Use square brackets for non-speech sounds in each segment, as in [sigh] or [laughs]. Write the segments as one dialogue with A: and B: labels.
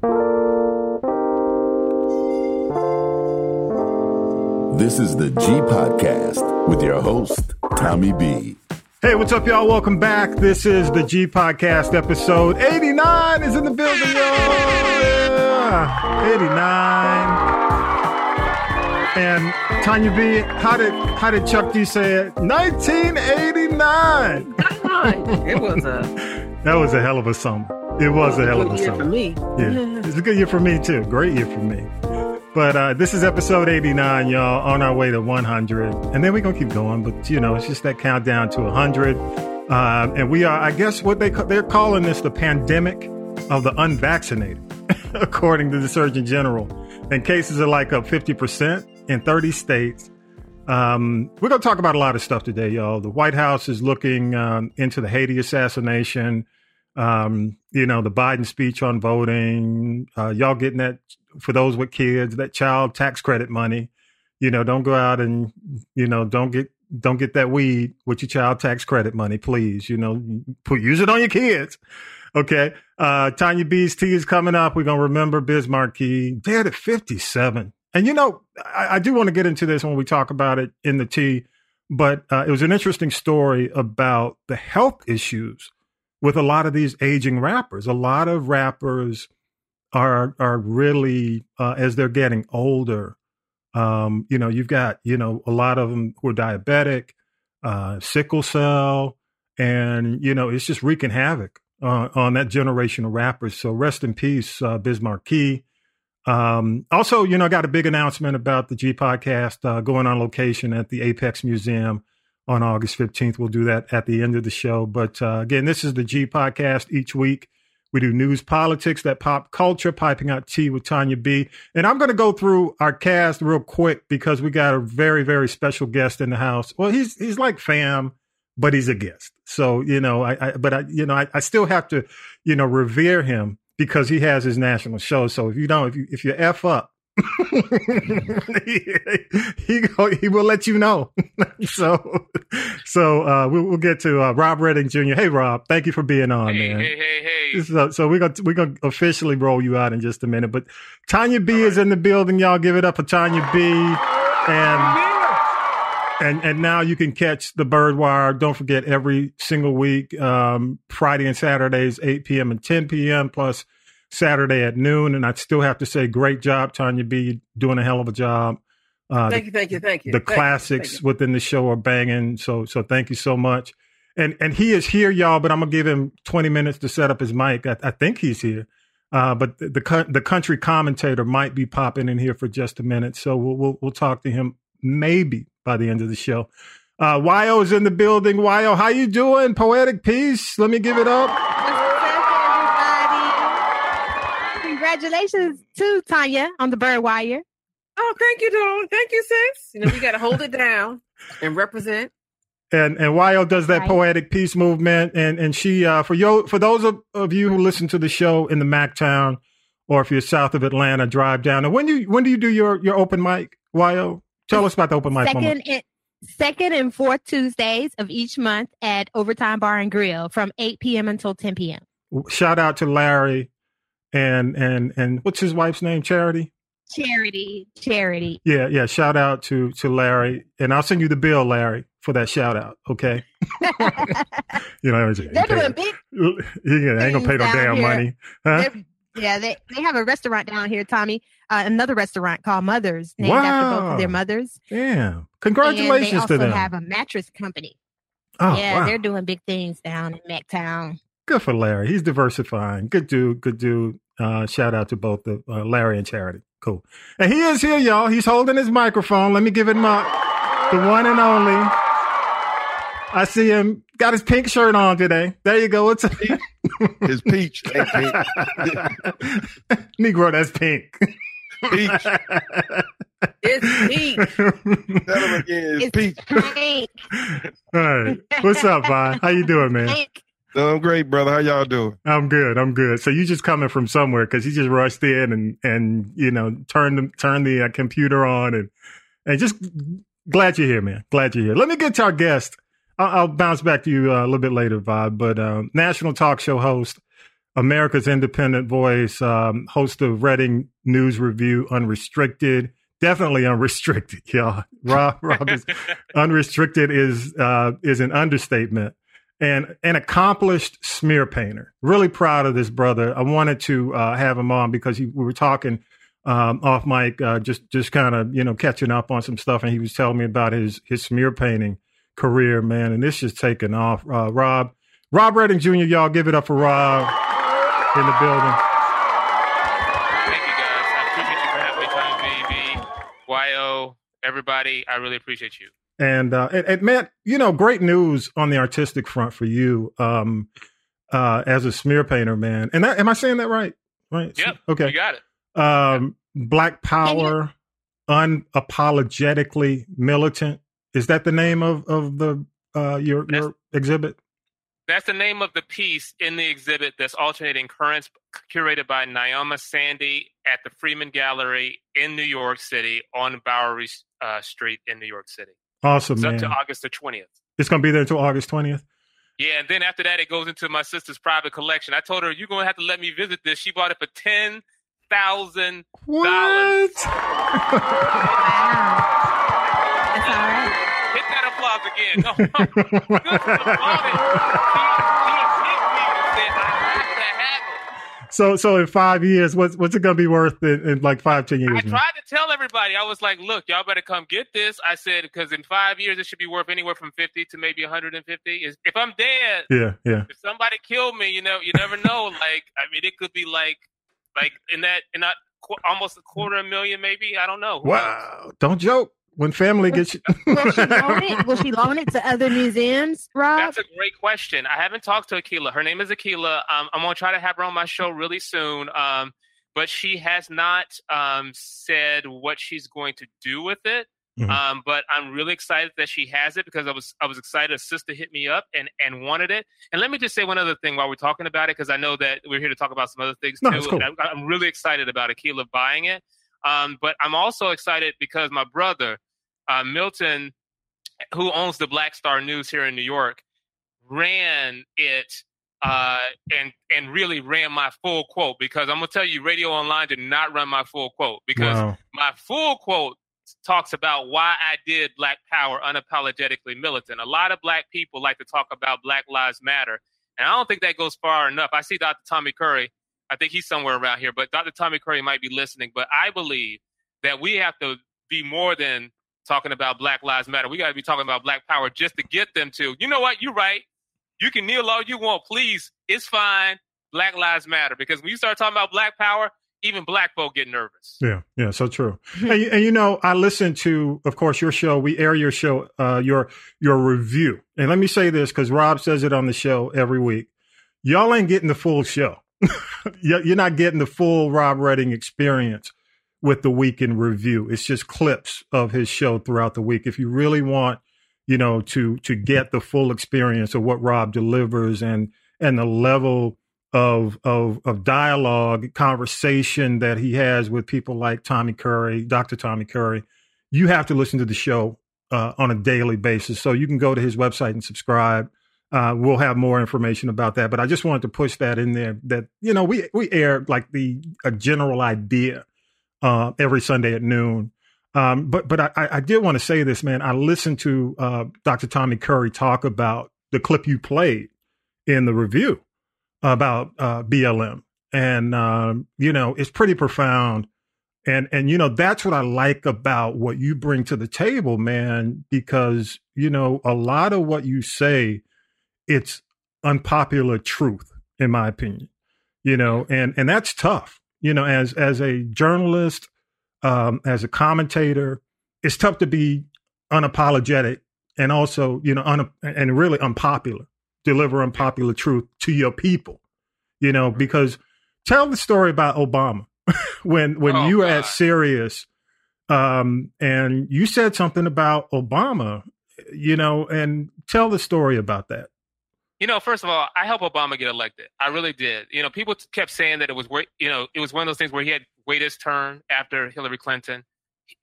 A: This is the G Podcast with your host, Tommy B.
B: Hey, what's up, y'all? Welcome back. This is the G Podcast episode 89 is in the building, y'all. Yeah, 89. And Tanya B, how did how did Chuck D say it? 1989.
C: it was a [laughs]
B: that was a hell of a summer. It was a hell of a
C: year
B: summer.
C: for me.
B: Yeah, [laughs] it's a good year for me too. Great year for me. But uh, this is episode 89, y'all, on our way to 100. And then we're going to keep going. But, you know, it's just that countdown to 100. Uh, and we are, I guess, what they, they're calling this the pandemic of the unvaccinated, [laughs] according to the Surgeon General. And cases are like up 50% in 30 states. Um, we're going to talk about a lot of stuff today, y'all. The White House is looking um, into the Haiti assassination. Um, you know, the Biden speech on voting, uh, y'all getting that for those with kids, that child tax credit money. You know, don't go out and, you know, don't get, don't get that weed with your child tax credit money, please. You know, put, use it on your kids. Okay. Uh, Tanya B's tea is coming up. We're going to remember Biz Markie dead at 57. And, you know, I, I do want to get into this when we talk about it in the tea, but uh, it was an interesting story about the health issues with a lot of these aging rappers. A lot of rappers are are really uh, as they're getting older. Um, you know, you've got you know a lot of them who are diabetic, uh, sickle cell, and you know it's just wreaking havoc uh, on that generation of rappers. So rest in peace, uh, Biz Markie. Um, also, you know, I got a big announcement about the G podcast uh, going on location at the Apex Museum on August 15th. We'll do that at the end of the show. But uh, again, this is the G podcast each week. We do news, politics, that pop culture, piping out tea with Tanya B. And I'm going to go through our cast real quick because we got a very, very special guest in the house. Well, he's he's like fam, but he's a guest. So you know, I, I but I you know I, I still have to you know revere him because he has his national show. So if you don't, if you if you f up, [laughs] he, he, he will let you know. [laughs] so so uh, we'll, we'll get to uh, Rob Redding Jr. Hey Rob, thank you for being on,
D: hey,
B: man.
D: Hey hey hey.
B: So, so we're gonna we're gonna officially roll you out in just a minute. But Tanya B is in the building, y'all. Give it up for Tanya B. And and and now you can catch the Birdwire. Don't forget every single week, um, Friday and Saturdays, 8 p.m. and 10 p.m. plus Saturday at noon. And I still have to say, great job, Tanya B. Doing a hell of a job. Uh,
C: thank you, thank you, thank you.
B: The
C: thank
B: classics
C: you, you.
B: within the show are banging. So so thank you so much. And and he is here, y'all. But I'm gonna give him 20 minutes to set up his mic. I, I think he's here. Uh, but the, the the country commentator might be popping in here for just a minute. So we'll we'll, we'll talk to him maybe by the end of the show. Uh, is in the building. Yo, how you doing? Poetic peace. Let me give it up.
E: Congratulations to Tanya on the Bird Wire.
C: Oh, thank you, darling. Thank you, sis. You know, we got to hold it down and represent.
B: And and Yo does that
E: Right.
B: poetic peace movement, and and she uh, for yo for those of, of you who listen to the show in the Mac Town, or if you're south of Atlanta, drive down. And when you when do you do your your open mic? Yo, tell us about the open mic.
E: Second and second and fourth Tuesdays of each month at Overtime Bar and Grill from 8 p.m. until 10 p.m.
B: Shout out to Larry, and and and what's his wife's name? Charity.
E: Charity, charity.
B: Yeah, yeah. Shout out to to Larry, and I'll send you the bill, Larry, for that shout out. Okay. [laughs] you know,
E: They're doing big.
B: yeah, ain't gonna pay no damn
E: here.
B: money, huh?
E: Yeah, they, they have a restaurant down here, Tommy. Uh, another restaurant called Mothers, named after both
B: Wow.
E: of their mothers. And
B: Congratulations
E: they also
B: to them.
E: have a mattress company.
B: oh,
E: yeah,
B: wow.
E: they're doing big things down in MacTown.
B: Good for Larry. He's diversifying. Good dude. Good dude. Uh, shout out to both the uh, Larry and Charity. Cool. And he is here, y'all. He's holding his microphone. Let me give it up. The one and only. I see him. Got his pink shirt on today. There you go. What's up?
F: It's peach. Ain't pink. [laughs]
B: Negro, that's pink.
F: Peach.
C: It's peak.
F: Tell him again. It's,
E: It's
F: peach.
E: pink,
B: All right. What's up, Vi? How you doing, man?
E: pink.
F: Doing great, brother. How y'all doing?
B: I'm good. I'm good. So you just coming from somewhere because he just rushed in and and you know turned the turned the uh, computer on and and just glad you're here, man. Glad you're here. Let me get to our guest. I'll, I'll bounce back to you uh, a little bit later, Bob. But um, national talk show host, America's independent voice, um, host of Redding News Review Unrestricted. Definitely unrestricted, [laughs] y'all. Rob, Rob is [laughs] unrestricted is uh, is an understatement. And an accomplished smear painter. Really proud of this brother. I wanted to uh, have him on because he, we were talking um, off mic, uh, just just kind of you know catching up on some stuff, and he was telling me about his his smear painting career, man. And this is taking off. Uh, Rob, Rob Redding Jr. Y'all give it up for Rob in the building.
D: Thank you guys. I appreciate you for having me, everybody. I really appreciate you.
B: And, uh, and, and man, you know, great news on the artistic front for you um, uh, as a smear painter, man. And that, am I saying that right? Right.
D: Yep.
B: Okay.
D: You got it.
B: Um, Black Power, unapologetically militant. Is that the name of of the uh, your
D: That's-
B: your exhibit?
D: That's the name of the piece in the exhibit that's alternating currents curated by Naoma Sandy at the Freeman Gallery in New York City on Bowery uh, Street in New York City.
B: Awesome,
D: It's
B: man.
D: up to August the 20th.
B: it's gonna be there until August twentieth.
D: Yeah, and then after that, it goes into my sister's private collection. I told her, you're going to have to let me visit this. She bought it for 10000
B: What?
E: Wow. That's all right.
D: Hit that applause again. [laughs] No, [laughs]
B: so so in five years, what's what's it gonna be worth in, in like five ten years?
D: I
B: man?
D: tried to tell everybody. I was like, "Look, y'all better come get this." I said because in five years it should be worth anywhere from fifty to maybe one hundred and fifty. Is if I'm dead,
B: Yeah, yeah.
D: if somebody killed me, you know, you never know. like, I mean, it could be like, like in that, in that qu- almost a quarter of a million, maybe. I don't know. Who knows?
B: Wow! Don't joke. When family gets you,
E: Will she loan it? Will she loan it to other museums, Rob?
D: That's a great question. I haven't talked to Akila. Her name is Akila. Um, I'm gonna try to have her on my show really soon. Um, but she has not um, said what she's going to do with it.
B: Mhm.
D: Um, but I'm really excited that she has it because I was I was excited. A sister hit me up and and wanted it. And let me just say one other thing while we're talking about it because I know that we're here to talk about some other things
B: No,
D: too.
B: cool.
D: I'm, I'm really excited about Akila buying it. Um, but I'm also excited because my brother uh, Milton, who owns the Black Star News here in New York, ran it uh, and and really ran my full quote because I'm gonna tell you, Radio Online did not run my full quote because
B: wow.
D: my full quote talks about why I did Black Power unapologetically militant. A lot of Black people like to talk about Black Lives Matter, and I don't think that goes far enough. I see Dr. Tommy Curry. I think he's somewhere around here, but Dr. Tommy Curry might be listening. But I believe that we have to be more than talking about Black Lives Matter. We got to be talking about Black Power just to get them to, you know what, you're right. You can kneel all you want, please. It's fine. Black Lives Matter. Because when you start talking about Black Power, even Black folk get nervous.
B: Yeah, yeah, so true. and, you- and you know, I listen to, of course, your show. We air your show, uh, your your review. And let me say this because Rob says it on the show every week. Y'all ain't getting the full show. [laughs] You're not getting the full Rob Redding experience with the week in review. It's just clips of his show throughout the week. If you really want, you know, to to get the full experience of what Rob delivers and and the level of of of dialogue, conversation that he has with people like Tommy Curry, Dr. Tommy Curry, you have to listen to the show uh, on a daily basis. So you can go to his website and subscribe. Uh, we'll have more information about that, but I just wanted to push that in there. That you know, we we air like the a general idea uh, every Sunday at noon. Um, but but I, I did want to say this, man. I listened to uh, Dr. Tommy Curry talk about the clip you played in the review about uh, BLM, and um, you know it's pretty profound. And and you know that's what I like about what you bring to the table, man. Because you know a lot of what you say, it's unpopular truth, in my opinion. You know, and and that's tough. You know, as as a journalist, um, as a commentator, it's tough to be unapologetic and also you know un- and really unpopular deliver unpopular truth to your people you know because tell the story about obama. [laughs] When when
D: Oh,
B: you were at sirius um and you said something about obama you know and tell the story about that
D: You know, first of all, I helped Obama get elected. I really did. You know, people t- kept saying that it was, you know, it was one of those things where he had wait his turn after Hillary Clinton.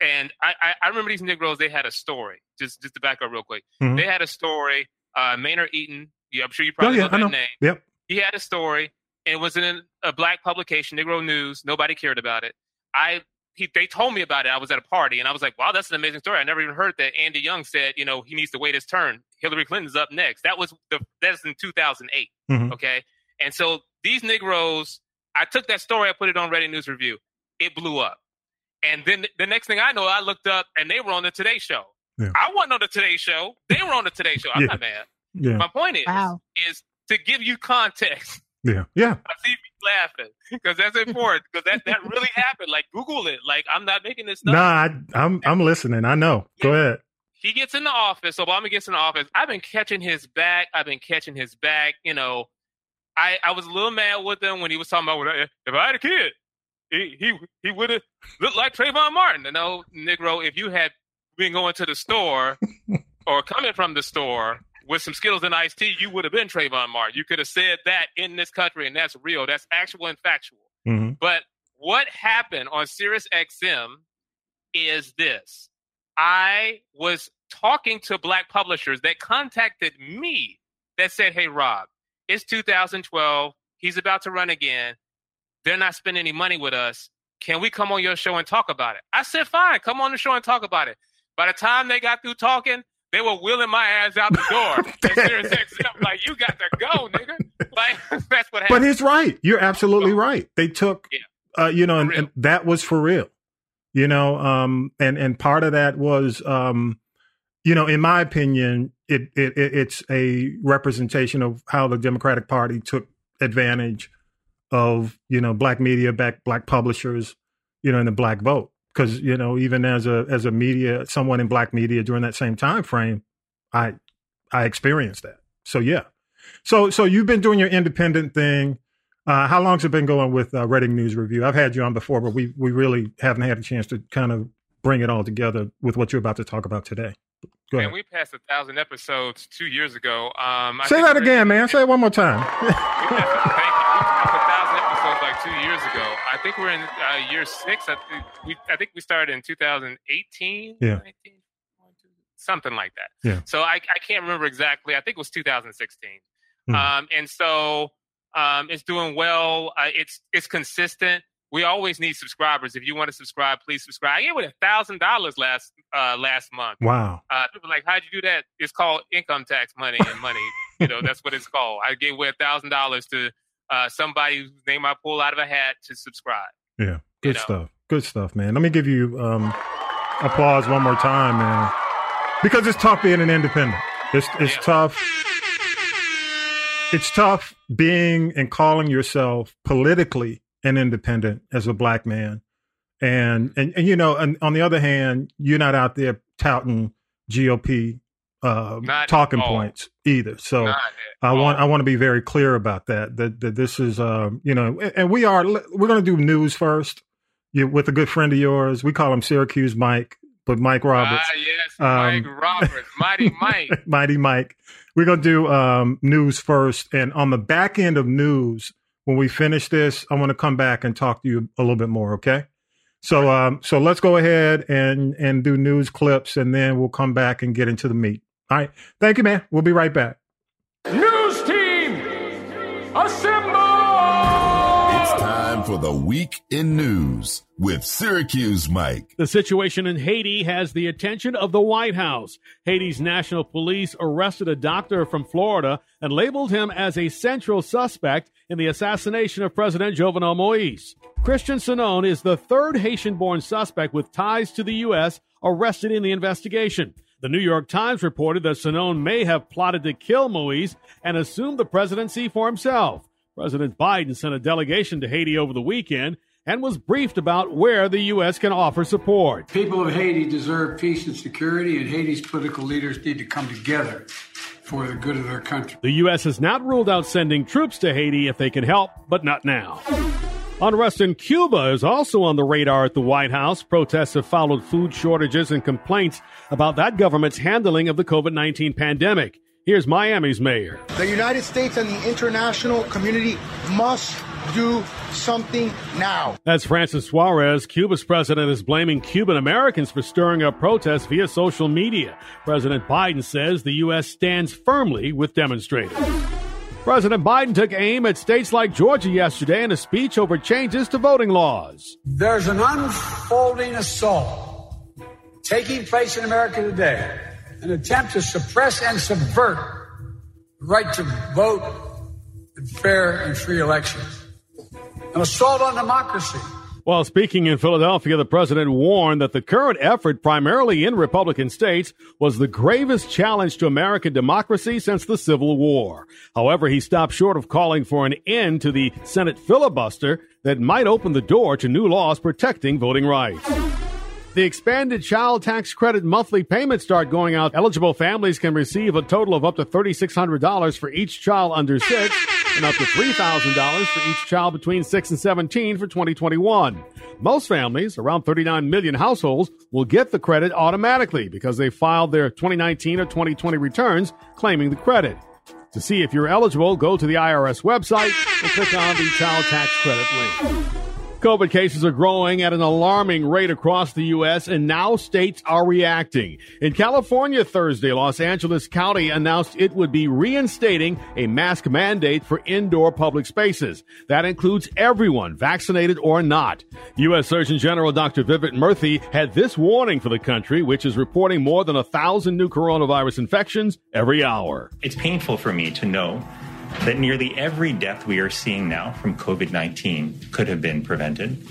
D: And I, I, I remember these Negroes. They had a story. Just, just to back up real quick,
B: Mhm.
D: they had a story. Uh, Maynard Eaton. Yeah, I'm sure you probably
B: oh yeah
D: know that
B: know
D: name.
B: yep
D: He had a story. And it was in a black publication, Negro News. Nobody cared about it. I he, they told me about it. I was at a party, and I was like, "Wow, that's an amazing story." I never even heard that Andy Young said, you know, he needs to wait his turn. Hillary Clinton's up next. That was the that's in 2008.
B: Mhm.
D: Okay, and so these Negroes, I took that story, I put it on Redding News Review. It blew up, and then the next thing I know, I looked up, and they were on the Today Show.
B: Yeah.
D: I wasn't on the Today Show. They were on the Today Show. I'm
B: Yeah.
D: not mad.
B: Yeah,
D: My point is,
E: Wow.
D: is to give you context.
B: yeah, yeah.
D: I see me laughing because that's important because that, that really [laughs] happened. Like Google it. Like I'm not making this stuff.
B: Nah, I, I'm I'm listening. I know. Go ahead.
D: He gets in the office. Obama gets in the office. I've been catching his back. I've been catching his back. You know, I I was a little mad with him when he was talking about if I had a kid, he he he would have looked like Trayvon Martin. You oh, know, Negro, if you had been going to the store [laughs] or coming from the store with some Skittles and iced tea, you would have been Trayvon Martin. You could have said that in this country, and that's real. That's actual and factual.
B: hmm
D: But what happened on Sirius XM is this. I was talking to black publishers that contacted me that said, Hey, Rob, it's 2012. He's about to run again. They're not spending any money with us. Can we come on your show and talk about it? I said, Fine, come on the show and talk about it. By the time they got through talking, they were wheeling my ass out the door. [laughs] and Sirius XM, like, you got to go, nigga. Like, [laughs] that's what happened.
B: But he's right. You're absolutely right. They took,
D: Yeah.
B: uh, you know, and, and that was for real. You know, um, and and part of that was, um, you know, in my opinion, it, it it it's a representation of how the Democratic Party took advantage of you know black media, black black publishers, you know, and the black vote. Because you know, even as a as a media, someone in black media during that same time frame, I I experienced that. So yeah. So so you've been doing your independent thing. Uh, how long's it been going with uh, Redding News Review? I've had you on before, but we we really haven't had a chance to kind of bring it all together with what you're about to talk about today. Go
D: Man,
B: ahead.
D: we passed a thousand episodes two years ago. Um,
B: Say that again, man. Say it one more time.
D: We passed, thank you. We passed a thousand episodes like two years ago. I think we're in uh, year six. I think we I think we started in 2018.
B: Yeah.
D: 19, something like that.
B: Yeah.
D: So I I can't remember exactly. I think it was 2016.
B: Hmm.
D: Um, and so um, it's doing well. Uh, it's it's consistent. We always need subscribers. If you want to subscribe, please subscribe. I gave it a thousand dollars last uh, last month.
B: wow.
D: Uh, people like, how'd you do that? It's called income tax money and money. you know, that's what it's called. I gave away a thousand dollars to uh, somebody whose name I pull out of a hat to subscribe.
B: Yeah.
D: You
B: Good
D: know.
B: stuff. Good stuff, man. Let me give you um, applause one more time, man. Because it's tough being an independent. It's it's
D: Yeah.
B: tough. It's tough being and calling yourself politically an independent as a black man. And and, and you know, and on the other hand, you're not out there touting GOP uh, talking points either. So I want. I want to be very clear about that. That that this is um you know and- we are we're going to do news first. You, with a good friend of yours, we call him Syracuse Mike, but Mike Roberts,
D: Ah, yes,
B: Um,
D: Mike Roberts, Mighty Mike. [laughs]
B: Mighty Mike. We're going to do um, news first, and on the back end of news, when we finish this, I want to come back and talk to you a little bit more. Okay. So um so let's go ahead and and do news clips, and then we'll come back and get into the meat. All right. Thank you, man. We'll be right back.
G: News team, assemble!
A: It's time for the week in news with Syracuse Mike.
H: The situation in Haiti has the attention of the White House. Haiti's national police arrested a doctor from Florida and labeled him as a central suspect in the assassination of President Jovenel Moise. Christian Sanon is the third Haitian born suspect with ties to the U.S. arrested in the investigation. The New York Times reported that Sanon may have plotted to kill Moise and assume the presidency for himself. President Biden sent a delegation to Haiti over the weekend and was briefed about where the U.S. can offer support.
I: People of Haiti deserve peace and security, and Haiti's political leaders need to come together for the good of their country.
H: The U.S. has not ruled out sending troops to Haiti if they can help, but not now. Unrest in Cuba is also on the radar at the White House. Protests have followed food shortages and complaints about that government's handling of the COVID 19 pandemic. Here's Miami's mayor.
J: The United States and the international community must do something now.
H: That's Francis Suarez. Cuba's president is blaming Cuban Americans for stirring up protests via social media. President Biden says the U.S. stands firmly with demonstrators. President Biden took aim at states like Georgia yesterday in a speech over changes to voting laws.
I: There's an unfolding assault taking place in America today, an attempt to suppress and subvert the right to vote in fair and free elections, an assault on democracy.
H: While speaking in Philadelphia, the president warned that the current effort, primarily in Republican states, was the gravest challenge to American democracy since the Civil War. However, he stopped short of calling for an end to the Senate filibuster that might open the door to new laws protecting voting rights. The expanded child tax credit monthly payments start going out. Eligible families can receive a total of up to $3,600 for each child under six and up to $3,000 for each child between 6 and 17 for 2021. Most families, around 39 million households, will get the credit automatically because they filed their 2019 or 2020 returns claiming the credit. To see if you're eligible, go to the IRS website and click on the child tax credit link. COVID cases are growing at an alarming rate across the U.S., and now states are reacting. In California Thursday, Los Angeles County announced it would be reinstating a mask mandate for indoor public spaces. That includes everyone, vaccinated or not. U.S. Surgeon General Dr. Vivek Murthy had this warning for the country, which is reporting more than a thousand new coronavirus infections every hour.
K: It's painful for me to know that nearly every death we are seeing now from COVID 19 could have been prevented.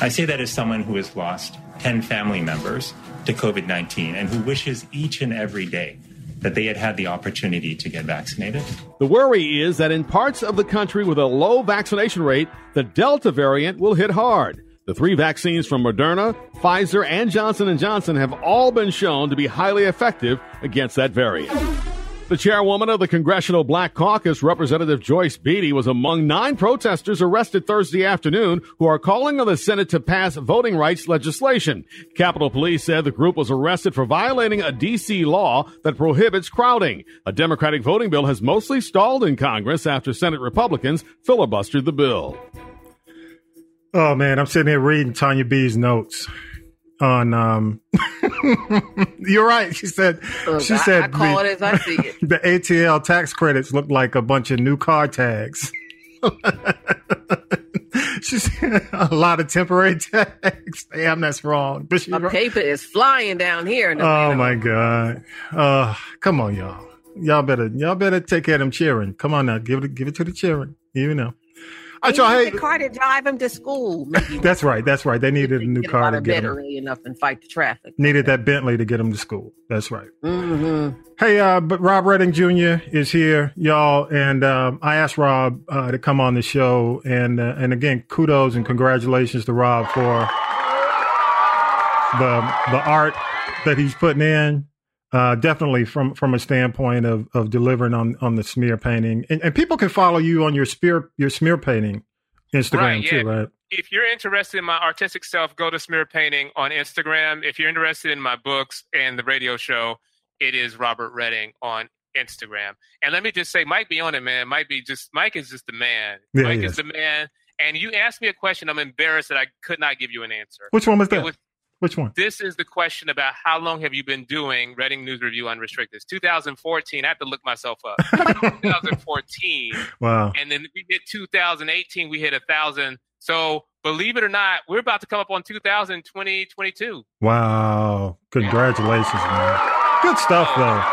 K: I say that as someone who has lost 10 family members to COVID 19 and who wishes each and every day that they had had the opportunity to get vaccinated.
H: The worry is that in parts of the country with a low vaccination rate, the Delta variant will hit hard. The three vaccines from Moderna, Pfizer, and Johnson & Johnson have all been shown to be highly effective against that variant. The chairwoman of the Congressional Black Caucus, Representative Joyce Beatty, was among nine protesters arrested Thursday afternoon who are calling on the Senate to pass voting rights legislation. Capitol Police said the group was arrested for violating a D.C. law that prohibits crowding. A Democratic voting bill has mostly stalled in Congress after Senate Republicans filibustered the bill.
B: Oh man, I'm sitting here reading Tanya B's notes on um [laughs] you're right. She said
C: Look,
B: she
C: I-
B: said
C: I call
B: the,
C: it as I see it. [laughs]
B: the atl tax credits look like a bunch of new car tags. [laughs] She said a lot of temporary tags. Damn that's wrong. But she's
C: My
B: right.
C: paper is flying down here.
B: oh my god. Uh come on y'all. Y'all better y'all better take care of them cheering. Come on now. Give it give it to the cheering. You know I
C: They need
B: hey,
C: the car to drive him to school.
B: That's right that's right they needed a new car to get him
C: early enough and fight the traffic.
B: needed that bentley to get him to school that's right
C: Mm-hmm.
B: Hey, uh, but Rob Redding Jr. is here, y'all, and um, I asked Rob uh, to come on the show, and uh, and again, kudos and congratulations to Rob for the the art that he's putting in. Uh, definitely from from a standpoint of of delivering on on the smear painting, and, and people can follow you on your smear your smear painting Instagram
D: Right,
B: too, right?
D: if you're interested in my artistic self, go to Smear Painting on Instagram. If you're interested in my books and the radio show, it is Robert Redding on Instagram. And let me just say, Mike be on it, man. Mike be just Mike is just the man.
B: Yeah,
D: Mike is
B: is.
D: the man. And you asked me a question. I'm embarrassed that I could not give you an answer.
B: Which one was
D: It
B: that?
D: was-
B: Which one?
D: this is the question about how long have you been doing Redding News Review Unrestricted? It's 2014. I have to look myself up. [laughs] 2014.
B: Wow.
D: And then we hit 2018, we hit a thousand. So believe it or not, we're about to come up on 2020, 22.
B: Wow. Congratulations, man. Good stuff though.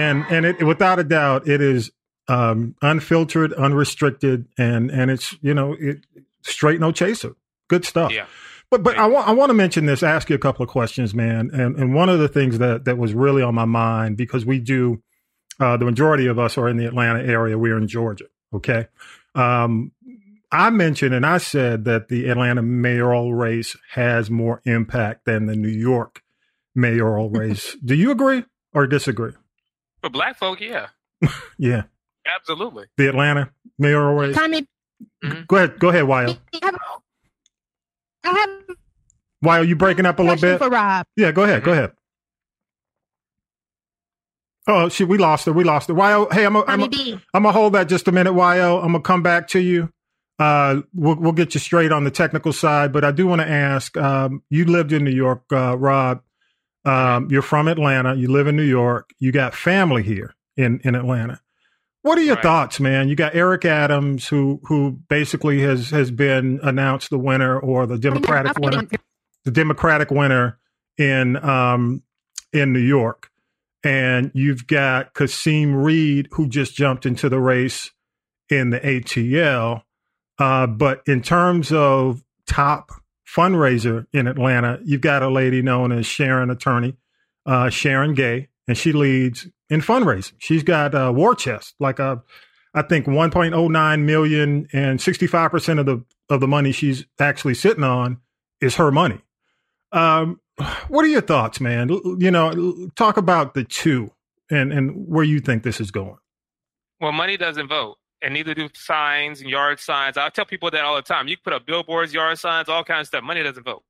B: And and it without a doubt it is um unfiltered, unrestricted and and it's, you know, it straight no chaser. Good stuff.
D: Yeah.
B: But but I want I want to mention this, ask you a couple of questions, man. And and one of the things that that was really on my mind because we do uh the majority of us are in the Atlanta area. We're in Georgia. Okay. Um I mentioned and I said that the Atlanta mayoral race has more impact than the New York mayoral [laughs] race. Do you agree or disagree?
D: For black folk, yeah, [laughs]
B: Yeah.
D: absolutely.
B: The Atlanta mayoral race.
E: Tommy,
B: Go ahead. Go ahead, Wyo.
E: I have, I have
B: Wyo, you breaking up a
E: a
B: little bit?
E: for Rob.
B: Yeah, go ahead. Go ahead. Oh, shit, we lost her. We lost her. Wyo, hey, I'm gonna I'm
E: Tommy
B: a,
E: B.
B: I'm gonna hold that just a minute, Wyo. I'm gonna come back to you. Uh, we'll we'll get you straight on the technical side, but I do want to ask. Um, you lived in New York, uh, Rob. Um, you're from Atlanta. You live in New York. You got family here in in Atlanta. What are your
D: Right.
B: thoughts, man? You got Eric Adams, who who basically has has been announced the winner or the Democratic winner, the Democratic winner in um in New York, and you've got Kasim Reed, who just jumped into the race in the ATL. Uh, but in terms of top fundraiser in Atlanta, you've got a lady known as Sharon Attorney, uh, Sharon Gay, and she leads in fundraising. She's got a war chest, like a, I think 1.09 million, and and 65 percent of the of the money she's actually sitting on is her money. Um, what are your thoughts, man? You know, talk about the two and and where you think this is going.
D: Well, money doesn't vote, and neither do signs and yard signs. I tell people that all the time. You can put up billboards, yard signs, all kinds of stuff. Money doesn't vote.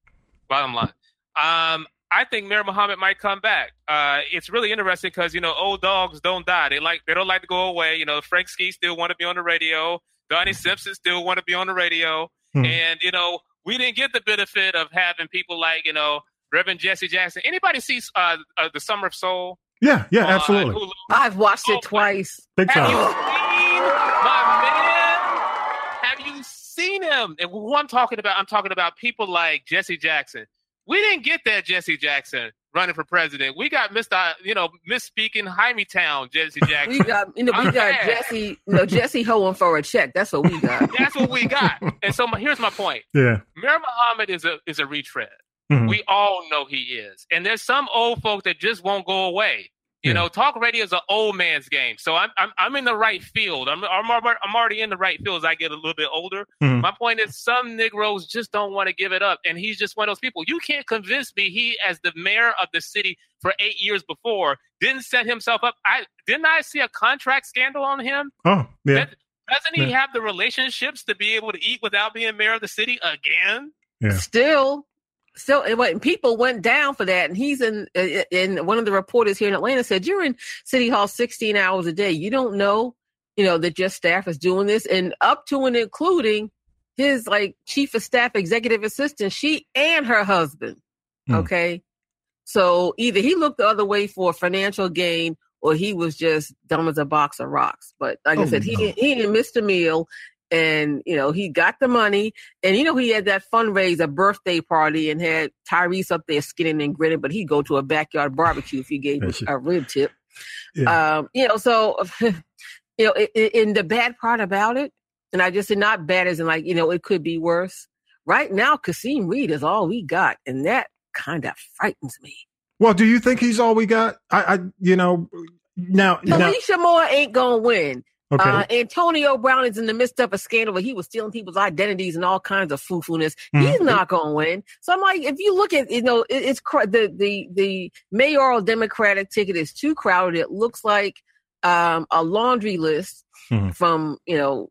D: Bottom line. Um, I think Mayor Muhammad might come back. Uh, it's really interesting because you know old dogs don't die. They like they don't like to go away. You know Frank Ski still want to be on the radio. Donnie Simpson still want to be on the radio.
B: Hmm.
D: And you know we didn't get the benefit of having people like you know Reverend Jesse Jackson. Anybody see uh, uh, the Summer of Soul?
B: Yeah, yeah,
D: on
B: absolutely,
D: Hulu?
C: I've watched it twice.
B: big
D: Have you seen my man? Have you seen him? And who I'm talking about, I'm talking about people like Jesse Jackson. We didn't get that Jesse Jackson running for president. We got Mr. You know, misspeaking Hymietown Jesse Jackson. [laughs]
C: We got, you know, we
D: I'm
C: got
D: mad.
C: Jesse, you know, Jesse hoeing for a check. That's what we got. [laughs]
D: That's what we got. And so my, here's my point.
B: Yeah,
D: Mayor Muhammad is a is a retread.
B: Mhm.
D: We all know he is. And there's some old folk that just won't go away. You
B: Yeah.
D: know, talk radio is an old man's game. So I'm I'm, I'm in the right field. I'm, I'm I'm already in the right field as I get a little bit older.
B: Mhm.
D: My point is, some Negroes just don't want to give it up, and he's just one of those people. You can't convince me he, as the mayor of the city for eight years before, didn't set himself up. I didn't I see a contract scandal on him.
B: Oh, yeah.
D: That- doesn't he
B: Yeah.
D: have the relationships to be able to eat without being mayor of the city again?
C: Still, still, and what- and people went down for that. And he's in, uh, and one of the reporters here in Atlanta said, "You're in City Hall 16 hours a day. You don't know, you know, that your staff is doing this, and up to and including his like chief of staff, executive assistant, she and her husband.
B: Hmm.
C: Okay, so either he looked the other way for financial gain." Or he was just dumb as a box of rocks. But like I
B: Oh,
C: said, he
B: no.
C: didn't- he didn't miss the meal, and you know he got the money, and you know he had that fundraiser birthday party and had Tyrese up there skinning and grinning, but he'd go to a backyard barbecue if he gave a rib tip.
B: Yeah.
C: Um, you know, so [laughs] you know, in the bad part about it, and I just said not bad as in like you know it could be worse. Right now, Kasim Reed is all we got, and that kind of frightens me.
B: Well, do you think he's all we got? I, I you know, now, now
C: Moore ain't gonna win.
B: Okay.
C: Uh, Antonio Brown is in the midst of a scandal where he was stealing people's identities and all kinds of foo-foo-ness. He's
B: Mhm.
C: not going to win. So I'm like, if you look at, you know, it, it's cr- the the the mayoral Democratic ticket is too crowded. It looks like um, a laundry list
B: Mhm.
C: from you know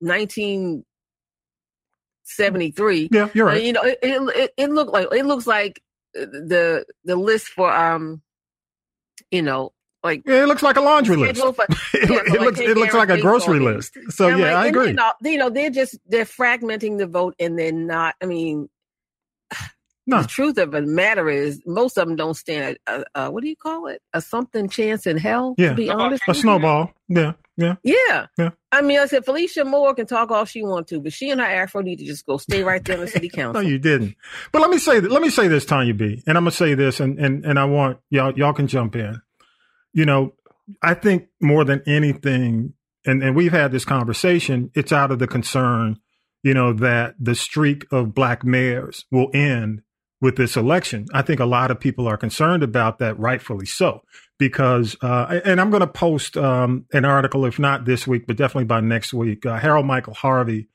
C: 1973.
B: yeah, you're right.
C: You know, it, it it looked like it looks like the the list for um, you know, like
B: Yeah, it looks like a laundry list.
C: schedule [laughs] for-
B: It,
C: yeah,
B: it
C: like
B: looks it looks like a grocery
C: games.
B: list. So
C: And
B: yeah,
C: like,
B: I agree.
C: You know, you know, they're just they're fragmenting the vote, and they're not. I mean,
B: No. [sighs]
C: the truth of the matter is, most of them don't stand a, a, a what do you call it? A something chance in hell.
B: Yeah.
C: To be honest,
B: A snowball. Yeah, yeah.
C: Yeah.
B: Yeah.
C: I mean, I said Felicia Moore can talk all she wants to, but she and her afro need to just go stay right there in the city [laughs] council.
B: No, you didn't. But let me say that. Let me say this, Tanya B. And I'm gonna say this, and and and I want y'all y'all can jump in. You know, I think more than anything, and and we've had this conversation. It's out of the concern, you know, that the streak of black mayors will end with this election. I think a lot of people are concerned about that, rightfully so, because uh, and I'm going to post um, an article, if not this week, but definitely by next week. Uh, Harold Michael Harvey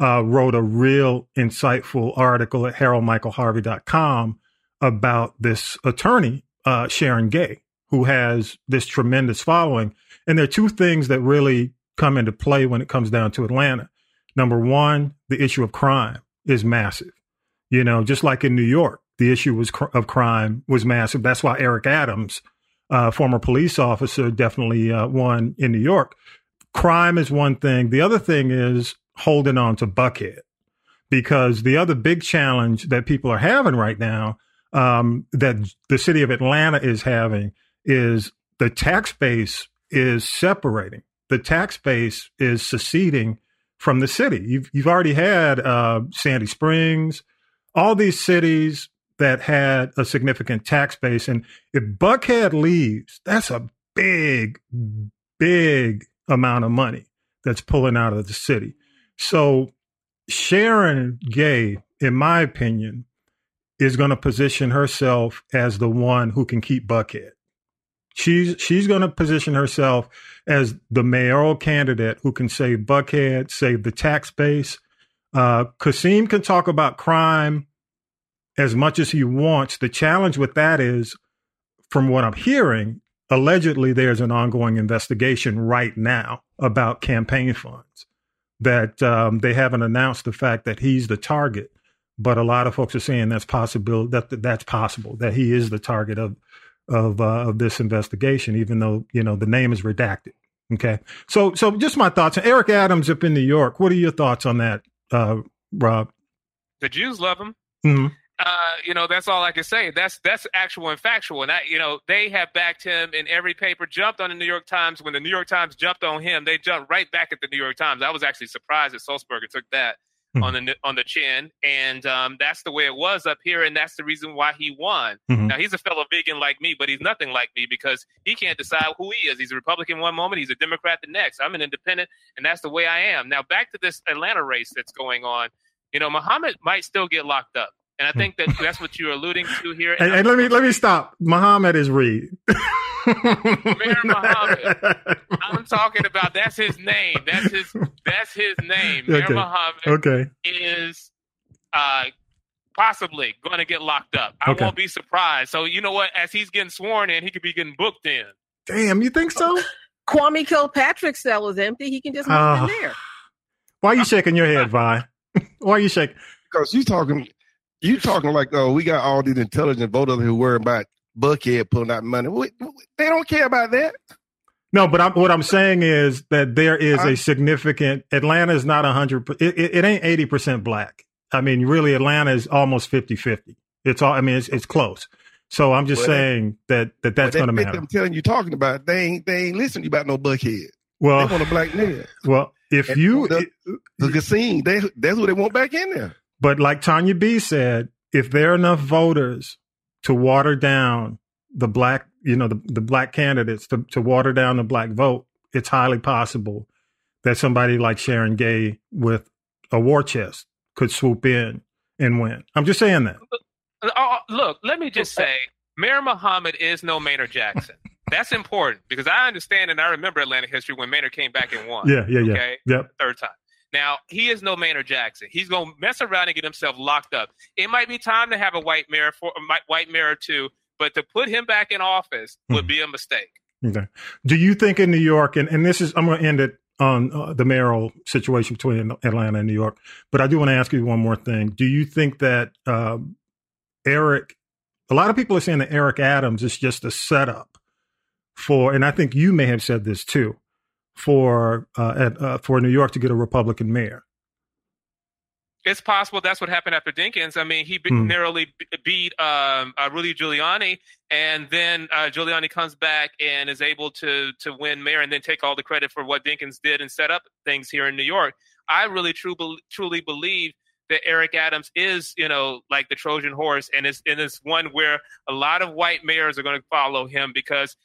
B: uh, wrote a real insightful article at haroldmichaelharvey.com about this attorney, uh, Sharon Gay, who has this tremendous following. And there are two things that really come into play when it comes down to Atlanta. Number one, the issue of crime is massive. You know, just like in New York, the issue was cr- of crime was massive. That's why Eric Adams, uh, former police officer, definitely uh, won in New York. Crime is one thing. The other thing is holding on to Buckhead, because the other big challenge that people are having right now, um, that the city of Atlanta is having, is the tax base is separating. the tax base is seceding from the city. You've you've already had uh, Sandy Springs, all these cities that had a significant tax base, and if Buckhead leaves, that's a big, big amount of money that's pulling out of the city. So Sharon Gay, in my opinion, is going to position herself as the one who can keep Buckhead. She's she's going to position herself as the mayoral candidate who can save Buckhead, save the tax base. Uh, Kasim can talk about crime as much as he wants. The challenge with that is, from what I'm hearing, allegedly there's an ongoing investigation right now about campaign funds. That um, they haven't announced the fact that he's the target, but a lot of folks are saying that's possible that that's possible that he is the target of of uh, of this investigation, even though you know the name is redacted. Okay, so so just my thoughts. Eric Adams up in New York. What are your thoughts on that, uh, Rob?
D: The Jews love him.
B: Mm-hmm.
D: Uh, you know, that's all I can say. That's that's actual and factual. And that, you know, they have backed him in every paper. Jumped on the New York Times when the New York Times jumped on him. They jumped right back at the New York Times. I was actually surprised that Sulzberger took that mm-hmm. on the on the chin, and um, that's the way it was up here, and that's the reason why he won. Mm-hmm. Now he's a fellow vegan like me, but he's nothing like me because he can't decide who he is. He's a Republican one moment, he's a Democrat the next. I'm an independent, and that's the way I am. Now back to this Atlanta race that's going on. You know, Muhammad might still get locked up. And I think that that's what you're alluding to here.
B: And, and, and let me let me stop. Muhammad is Reed.
D: Mayor [laughs] Muhammad. I'm talking about that's his name. That's his that's his name. Mayor
B: okay.
D: Muhammad
B: okay.
D: is uh, possibly going to get locked up. I
B: Okay.
D: won't be surprised. So you know what? As he's getting sworn in, he could be getting booked in.
B: Damn, you think so?
C: Kwame Kilpatrick's cell is empty. He can just move
B: Oh.
C: in there.
B: Why are you shaking your head, [laughs] Vi? Why are you shaking?
F: Because you're talking, you talking like, oh, we got all these intelligent voters who worry about Buckhead pulling out money. We- we- They don't care about that.
B: No, but I'm, what I'm saying is that there is
F: Huh?
B: a significant. Atlanta is not 100. It, it, it ain't 80 percent black. I mean, really, Atlanta is almost 50 50. It's all. I mean, it's, it's close. So I'm just
F: Well,
B: saying that that that's
F: But
B: going to matter.
F: I'm telling you, talking about they ain't they ain't listening about no Buckhead.
B: Well,
F: they want a black man.
B: well, if
F: And
B: you,
F: the, the casino, they that's what they want back in there.
B: But like Tanya B said, if there are enough voters to water down the black, you know, the, the black candidates to, to water down the black vote, it's highly possible that somebody like Sharon Gay with a war chest could swoop in and win. I'm just saying that.
D: Uh, uh, look, let me just say, Mayor Muhammad is no Maynard Jackson. That's important because I understand and I remember Atlanta history when Maynard came back and won.
B: Yeah, yeah, yeah.
D: Okay,
B: Yep.
D: third time. Now he is no Maynard Jackson. He's gonna mess around and get himself locked up. It might be time to have a white mayor for a white mayor or two, but to put him back in office would be a mistake.
B: Okay. Do you think in New York, and, and this is, I'm going to end it on uh, the mayoral situation between Atlanta and New York, but I do want to ask you one more thing. Do you think that um, Eric, a lot of people are saying that Eric Adams is just a setup for, and I think you may have said this too, for uh, at, uh, for New York to get a Republican mayor.
D: It's possible that's what happened after Dinkins. I mean, he
B: Hmm.
D: narrowly b- beat um, uh, Rudy Giuliani, and then uh, Giuliani comes back and is able to to win mayor, and then take all the credit for what Dinkins did and set up things here in New York. I really bel- truly believe that Eric Adams is, you know, like the Trojan horse, and it's and it's one where a lot of white mayors are going to follow him because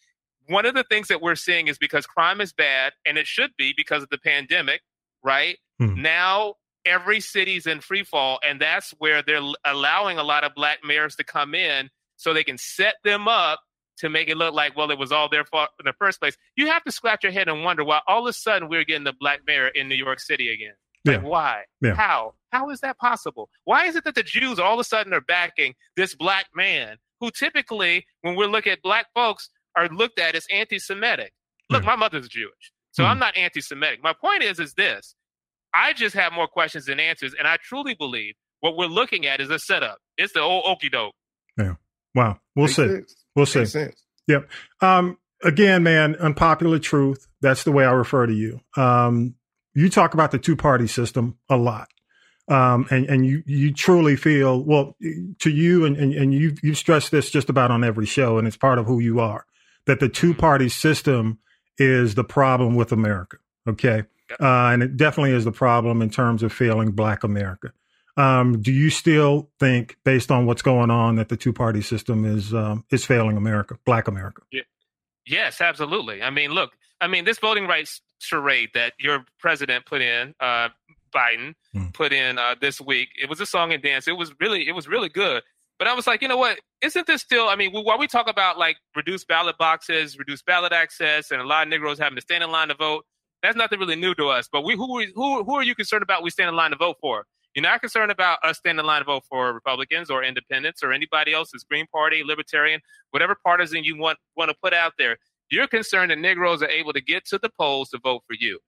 D: one of the things that we're seeing is because crime is bad, and it should be because of the pandemic, right?
B: Hmm.
D: Now every city's in free fall, and that's where they're allowing a lot of black mayors to come in so they can set them up to make it look like, well, it was all their fault in the first place. You have to scratch your head and wonder why all of a sudden we're getting the black mayor in New York City again. Like,
B: Yeah.
D: why?
B: Yeah.
D: How? How is that possible? Why is it that the Jews all of a sudden are backing this black man who typically, when we look at black folks, are looked at as anti Semitic? Look, my mother's Jewish, so
B: Hmm.
D: I'm not anti Semitic. My point is, is this I just have more questions than answers, and I truly believe what we're looking at is a setup. It's the old okey doke.
B: Yeah. Wow. We'll
F: Makes
B: see.
F: sense.
B: We'll see.
F: Makes sense.
B: Yep. Um, again, man, unpopular truth. That's the way I refer to you. Um, you talk about the two party system a lot. Um, and, and you, you truly feel, well, to you, and, and, and you, you've stressed this just about on every show, and it's part of who you are, that the two party system is the problem with America. Okay. Uh, and it definitely is the problem in terms of failing Black America. Um, do you still think, based on what's going on, that the two party system is um, is failing America, Black America?
D: Yeah. Yes, absolutely. I mean, look, I mean, this voting rights charade that your president put in, uh, Biden
B: Mm.
D: put in uh, this week, it was a song and dance. It was really, it was really good. But I was like, you know what? Isn't this still? I mean, while we talk about like reduced ballot boxes, reduced ballot access, and a lot of Negroes having to stand in line to vote, that's nothing really new to us. But we, who, who, who are you concerned about? We stand in line to vote for. You're not concerned about us standing in line to vote for Republicans or Independents or anybody else, else's Green Party, Libertarian, whatever partisan you want want to put out there. You're concerned that Negroes are able to get to the polls to vote for you.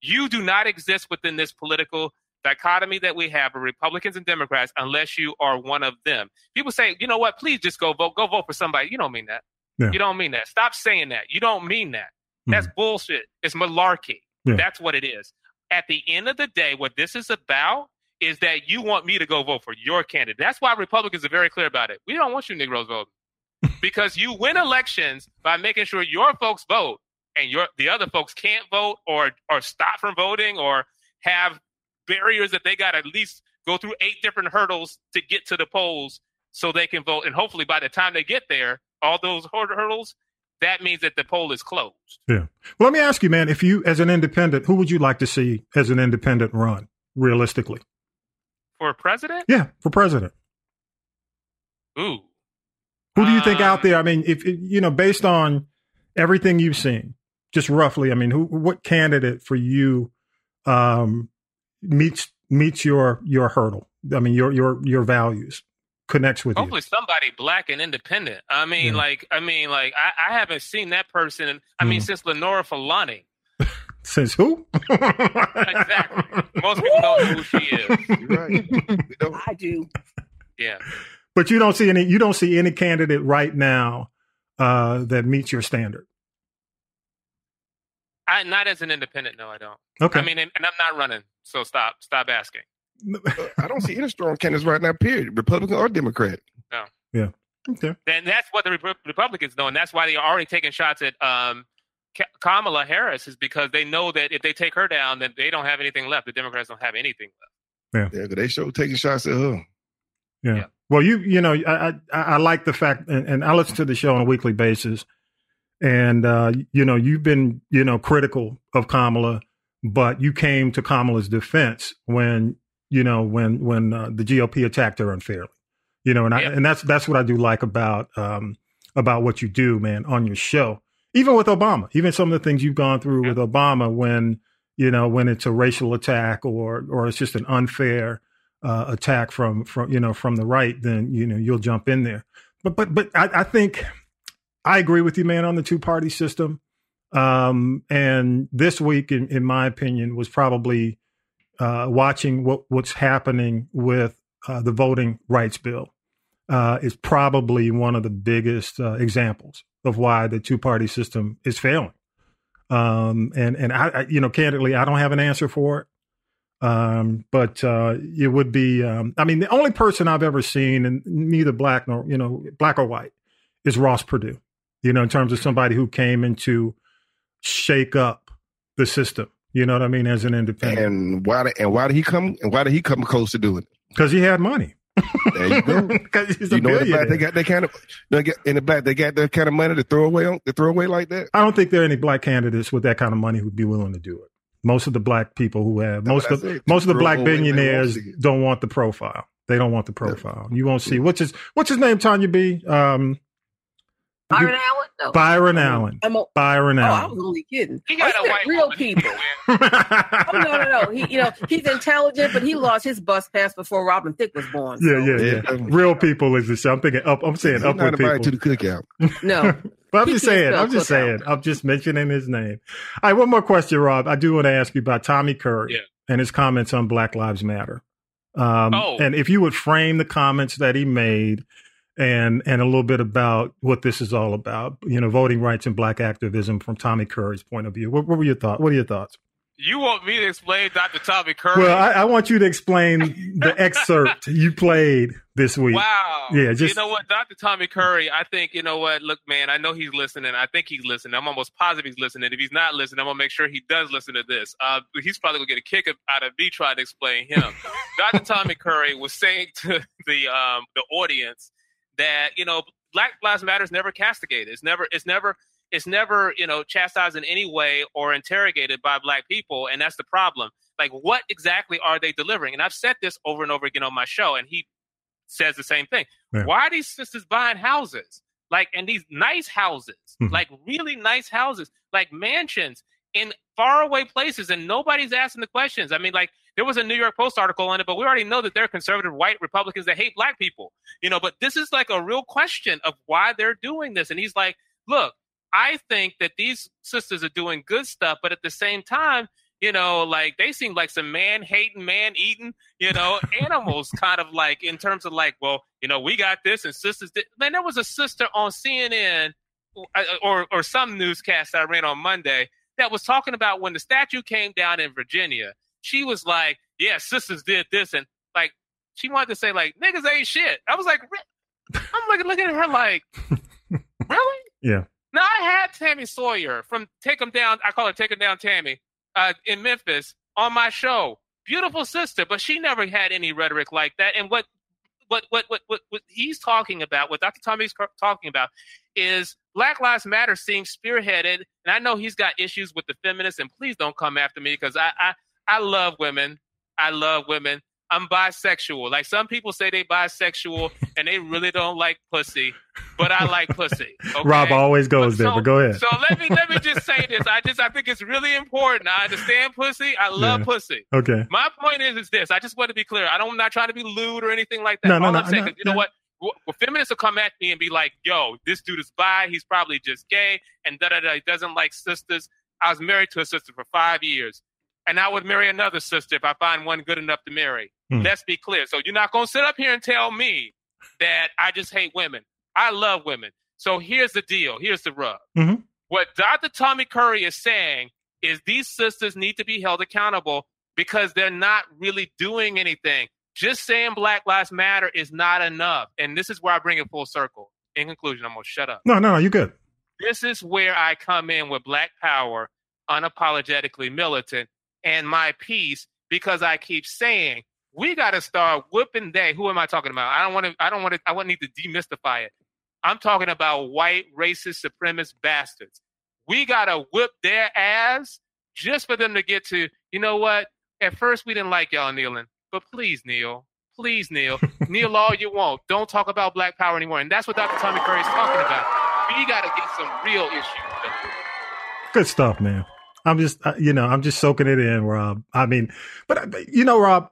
D: You do not exist within this political dichotomy that we have of Republicans and Democrats unless you are one of them. People say, you know what, please just go vote. Go vote for somebody. You don't mean that.
B: Yeah.
D: You don't mean that. Stop saying that. You don't mean that. Hmm. That's bullshit. It's malarkey.
B: Yeah.
D: That's what it is. At the end of the day, what this is about is that you want me to go vote for your candidate. That's why Republicans are very clear about it. We don't want you Negroes voting [laughs] because you win elections by making sure your folks vote and your the other folks can't vote or or stop from voting or have barriers that they got at least go through eight different hurdles to get to the polls so they can vote and hopefully by the time they get there all those hurdles that means that the poll is closed
B: Yeah. Well, let me ask you, man, if you, as an independent, who would you like to see as an independent run, realistically?
D: for president
B: Yeah, for president.
D: ooh
B: Who do you think
D: Um,
B: out there? I mean, if you know, based on everything you've seen, just roughly, I mean, who, what candidate for you um, meets meets your your hurdle? I mean, your your your values connects with you.
D: hopefully somebody black and independent i mean
B: Yeah.
D: like i mean like I, I haven't seen that person i mean
B: Mm.
D: since Lenora Fulani. [laughs]
B: Since who?
D: exactly [laughs] most people don't know who she is
F: You're right.
C: I do.
D: yeah
B: But you don't see any. You don't see any candidate right now uh, that meets your standard.
D: I, not as an independent no i don't
B: Okay.
D: i mean and, and i'm not running so stop stop asking [laughs]
F: Uh, I don't see any strong candidates right now. Period, Republican or Democrat. No.
B: Yeah. Okay.
D: then that's what the Rep- Republicans know, and that's why they're already taking shots at um, Ka- Kamala Harris, is because they know that if they take her down, then they don't have anything left. The Democrats don't have anything left.
F: Yeah, 'cause they show taking shots at her.
B: Yeah.
D: Yeah.
B: Well, you you know, I I, I like the fact, and, and I listen to the show on a weekly basis, and uh, you know, you've been you know critical of Kamala, but you came to Kamala's defense when you know when when uh, the GOP attacked her unfairly, you know, and I
D: Yeah.
B: and that's that's what I do like about um about what you do, man, on your show, even with Obama, even some of the things you've gone through
D: Yeah.
B: with Obama when you know when it's a racial attack or or it's just an unfair uh, attack from from you know from the right, then you know you'll jump in there. But but but I, I think I agree with you, man, on the two party system. Um, and this week, in, in my opinion, was probably uh, watching what what's happening with uh, the voting rights bill uh, is probably one of the biggest uh, examples of why the two party system is failing. Um, and and I, I, you know, candidly, I don't have an answer for it. Um, but uh, it would be. Um, I mean, the only person I've ever seen, and neither black nor you know black or white, is Ross Perot. You know, in terms of somebody who came in to shake up the system. You know what I mean? As an independent,
F: And why? And why did he come? And why did he come close to doing it?
B: because he had money.
F: There you go. [laughs]
B: Because he's a
F: you know, in the black, they got that kind of. They get, in the black, they got that kind of money to throw away on to throw away like that.
B: I don't think there are any black candidates with that kind of money who'd be willing to do it. Most of the black people who have most of
F: said.
B: most of the black
F: away when they
B: billionaires
F: won't see it.
B: don't want the profile. They don't want the profile. You won't see what's his what's his name. Tanya B. Um,
C: Byron Allen? No.
B: Byron Allen.
C: I'm a-
B: Byron
C: oh, I was only kidding.
D: He got
C: Oh,
D: a
C: he said
D: white
C: real
D: woman.
C: people. [laughs] [laughs] Oh no, no, no. He, you know, he's intelligent, but he lost his bus pass before Robin Thicke was born.
B: yeah,
C: so-
B: yeah, yeah.
F: Yeah.
B: Real people is the show. I'm thinking up. I'm saying
F: He's not
B: upward
F: invited
B: people.
F: to the cookout. [laughs]
C: No,
B: but I'm
C: He
B: just saying. I'm just
C: cookout.
B: saying. I'm just mentioning his name. All right, one more question, Rob. I do want to ask you about Tommy Curry
D: Yeah.
B: and his comments on Black Lives Matter. Um,
D: Oh.
B: And if you would frame the comments that he made, and and a little bit about what this is all about, you know, voting rights and Black activism from Tommy Curry's point of view. What, what were your thoughts? What are your thoughts?
D: You want me to explain Dr. Tommy Curry?
B: Well, I, I want you to explain the [laughs] excerpt you played this week.
D: Wow.
B: Yeah, just
D: you know what, Dr. Tommy Curry. I think you know what. Look, man, I know he's listening. I think he's listening. I'm almost positive he's listening. If he's not listening, I'm gonna make sure he does listen to this. Uh, he's probably gonna get a kick out of me trying to explain him. [laughs] Dr. Tommy Curry was saying to the um, the audience that you know Black Lives Matter is never castigated. It's never. It's never it's never you know chastised in any way or interrogated by black people and that's the problem like what exactly are they delivering and i've said this over and over again on my show and he says the same thing
B: Yeah.
D: why are these sisters buying houses like and these nice houses
B: Mhm.
D: like really nice houses like mansions in faraway places and nobody's asking the questions i mean like there was a new york post article on it but we already know that they're conservative white republicans that hate black people you know but this is like a real question of why they're doing this and he's like look I think that these sisters are doing good stuff, but at the same time, you know, like they seem like some man hating, man eating, you know, [laughs] animals kind of like in terms of like, well, you know, we got this and sisters did. Man, there was a sister on CNN uh, or or some newscast that I ran on Monday that was talking about when the statue came down in Virginia. She was like, yeah, sisters did this and like she wanted to say like niggas ain't shit. I was like, "Re-" I'm like looking at her like, [laughs] really?
B: yeah.
D: Now I had Tami Sawyer from Take 'em Down. I call her Take 'em Down Tammy uh, in Memphis on my show. Beautiful sister, but she never had any rhetoric like that. And what what what what what, what he's talking about, what Dr. Tommy's talking about, is Black Lives Matter seems spearheaded. And I know he's got issues with the feminists. And please don't come after me because I I I love women. I love women. I'm bisexual. Like some people say they bisexual [laughs] and they really don't like pussy, but I like pussy. [laughs] Okay?
B: Rob always goes there, but go ahead.
D: So let me let me just say this. I just I think it's really important. I understand pussy. I love
B: Yeah.
D: pussy.
B: Okay.
D: My point is is this. I just want to be clear. I don't I'm not trying to be lewd or anything like that.
B: No, no,
D: All
B: no,
D: I'm saying,
B: no,
D: you know
B: no.
D: what? Well, feminists will come at me and be like, "Yo, this dude is bi. He's probably just gay, and da da da. He doesn't like sisters." I was married to a sister for five years, and I would marry another sister if I find one good enough to marry.
B: Hmm.
D: Let's be clear. So you're not gonna sit up here and tell me that I just hate women. I love women. So here's the deal. Here's the rub.
B: Mhm.
D: What Dr. Tommy Curry is saying is these sisters need to be held accountable because they're not really doing anything. Just saying Black Lives Matter is not enough. And this is where I bring it full circle. In conclusion, I'm going to shut up.
B: No, no, no, you're good.
D: This is where I come in with Black Power, unapologetically militant, and my piece because I keep saying we got to start whooping they. Who am I talking about? I don't want to. I don't want to. I want need to demystify it. I'm talking about white racist supremacist bastards. We got to whip their ass just for them to get to. You know what? At first we didn't like y'all kneeling, but please kneel. Please kneel. kneel [laughs] all you want. Don't talk about Black Power anymore. And that's what Dr. Tommy Curry is talking about. We got to get some real issues.
B: Good stuff, man. I'm just, uh, you know, I'm just soaking it in, Rob. I mean, but, you know, Rob,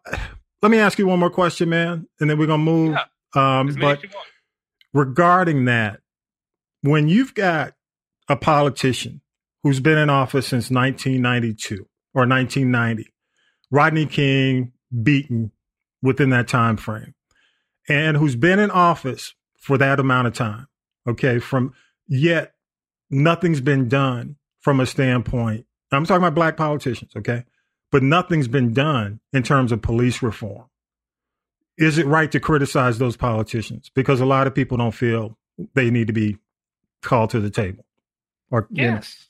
B: let me ask you one more question, man, and then we're gonna move. Um, but
D: as you want.
B: regarding that, when you've got a politician who's been in office since 1992 or 1990, Rodney King beaten within that time frame, and who's been in office for that amount of time, okay, from yet nothing's been done from a standpoint. I'm talking about black politicians, okay, but nothing's been done in terms of police reform is it right to criticize those politicians? Because a lot of people don't feel they need to be called to the table or you know,
D: Yes.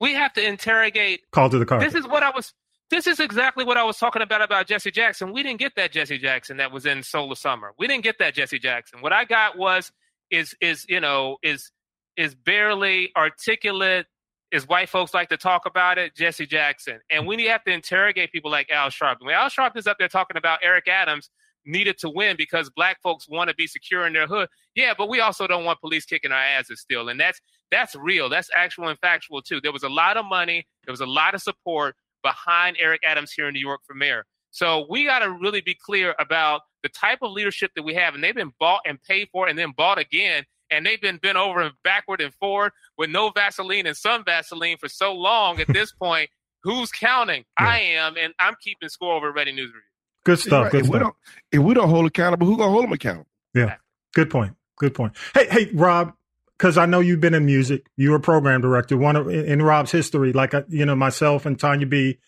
D: We have to interrogate
B: called to the carpet.
D: This is what I was. This is exactly what I was talking about about Jesse Jackson. We didn't get that Jesse Jackson that was in Solar Summer. We didn't get that Jesse Jackson. What I got was is is you know is is barely articulate. Is white folks like to talk about it, Jesse Jackson, and we have to interrogate people like Al Sharpton. When Al Sharpton's up there talking about Eric Adams needed to win because black folks want to be secure in their hood. Yeah, but we also don't want police kicking our asses still, and that's that's real. That's actual and factual too. There was a lot of money. There was a lot of support behind Eric Adams here in New York for mayor. So we got to really be clear about the type of leadership that we have, and they've been bought and paid for, and then bought again, and they've been bent over and backward and forward with no Vaseline and some Vaseline for so long. At this point, who's counting? I am, and I'm keeping score over Redding News Review.
B: Good stuff.
F: Right.
B: Good
F: if, we
B: stuff.
F: don't, if we don't hold accountable, who gonna hold them accountable?
B: Yeah. Good point. Good point. Hey, hey, Rob, because I know you've been in music. You were program director. One of, in, in Rob's history, like uh, you know myself and Tanya B,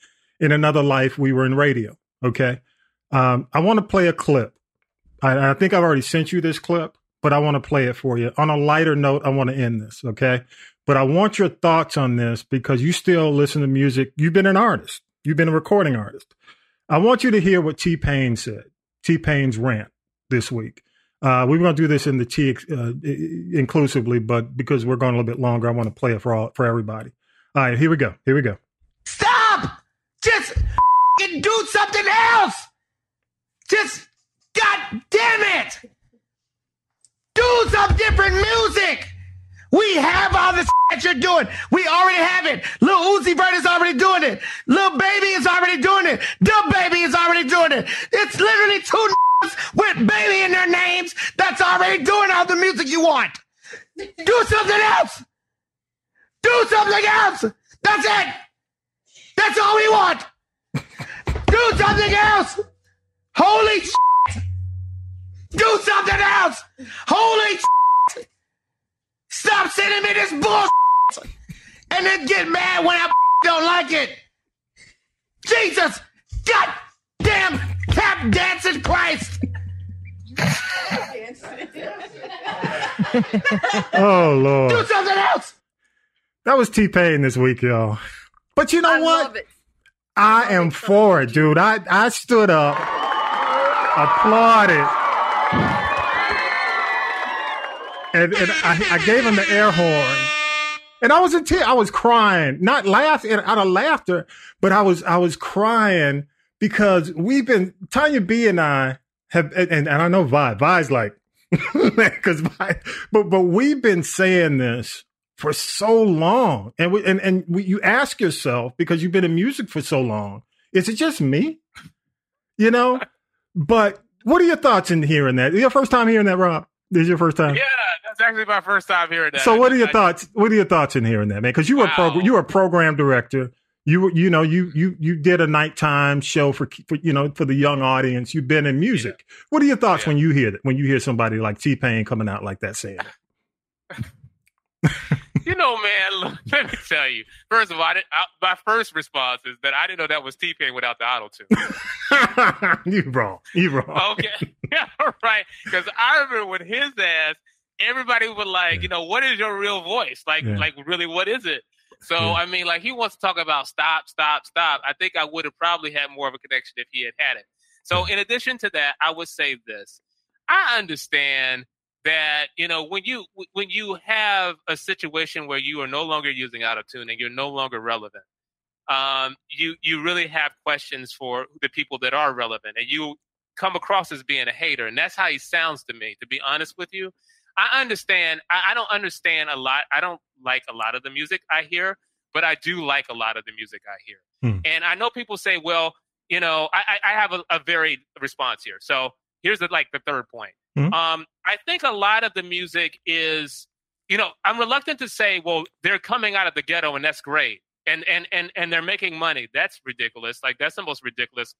B: in another life we were in radio. Okay. Um, I want to play a clip. I, I think I've already sent you this clip, but I want to play it for you. On a lighter note, I want to end this. Okay. But I want your thoughts on this because you still listen to music. You've been an artist. You've been a recording artist. I want you to hear what T Pain said. T Pain's rant this week. Uh, we were going to do this in the T uh, inclusively, but because we're going a little bit longer, I want to play it for all for everybody. All right, here we go. Here we go.
L: Stop! Just do something else. Just God damn it! Do some different music. We have all this that you're doing. We already have it. Lil Uzi Vert is already doing it. Lil Baby is already doing it. DaBaby is already doing it. It's literally two with baby in their names that's already doing all the music you want. Do something else. Do something else. That's it. That's all we want. Do something else. Holy shit. Do something else. Holy shit. Stop sending me this bullshit and then get mad when I don't like it. Jesus. God damn tap dancing Christ. [laughs]
B: oh Lord.
L: Do something else.
B: That was T Pain this week, y'all. But you know
C: I
B: what?
C: love it.
B: I am for it, dude. I, I stood up, applauded, and, and I, I gave him the air horn. And I was in tears. I was crying, not laughing out of laughter, but I was I was crying because we've been Tanya B and I have, and, and I know Vi. Vi's like, [laughs] because but but we've been saying this for so long, and we, and and we, you ask yourself because you've been in music for so long, is it just me? You know, but what are your thoughts in hearing that? Your first time hearing that, Rob? This is your first time?
D: Yeah, that's actually my first time hearing that.
B: So, what are your
D: I-
B: thoughts? What are your thoughts in hearing that, man? Because you were prog- you were a program director. You were, you know, you you you did a nighttime show for, for you know for the young audience. You've been in music. What are your thoughts when you hear that? When you hear somebody like T Pain coming out like that saying? [laughs]
D: You know, man, [laughs] look, let me tell you. First of all, I didn't, I, my first response is that I didn't know that was T Pain without the auto tune. [laughs]
B: you wrong. You wrong.
D: Okay. [laughs] yeah, right. Because I remember with his ass, everybody would like, you know, what is your real voice? Like,
B: Yeah.
D: like really, what is it? So
B: Yeah.
D: I mean, like he wants to talk about stop, stop, stop. I think I would have probably had more of a connection if he had had it. So in addition to that, I would say this: I understand that you know when you when you have a situation where you are no longer using autotune and you're no longer relevant, um, you you really have questions for the people that are relevant, and you come across as being a hater, and that's how he sounds to me. To be honest with you, I understand. I, I don't understand a lot. I don't like a lot of the music I hear, but I do like a lot of the music I hear.
B: Hmm.
D: And I know people say, well, you know, I, I I have a, a varied response here. So here's the, like the third point.
B: Mhm.
D: Um, I think a lot of the music is, you know, I'm reluctant to say, well, they're coming out of the ghetto and that's great. And, and, and, and they're making money. That's ridiculous. Like that's the most ridiculous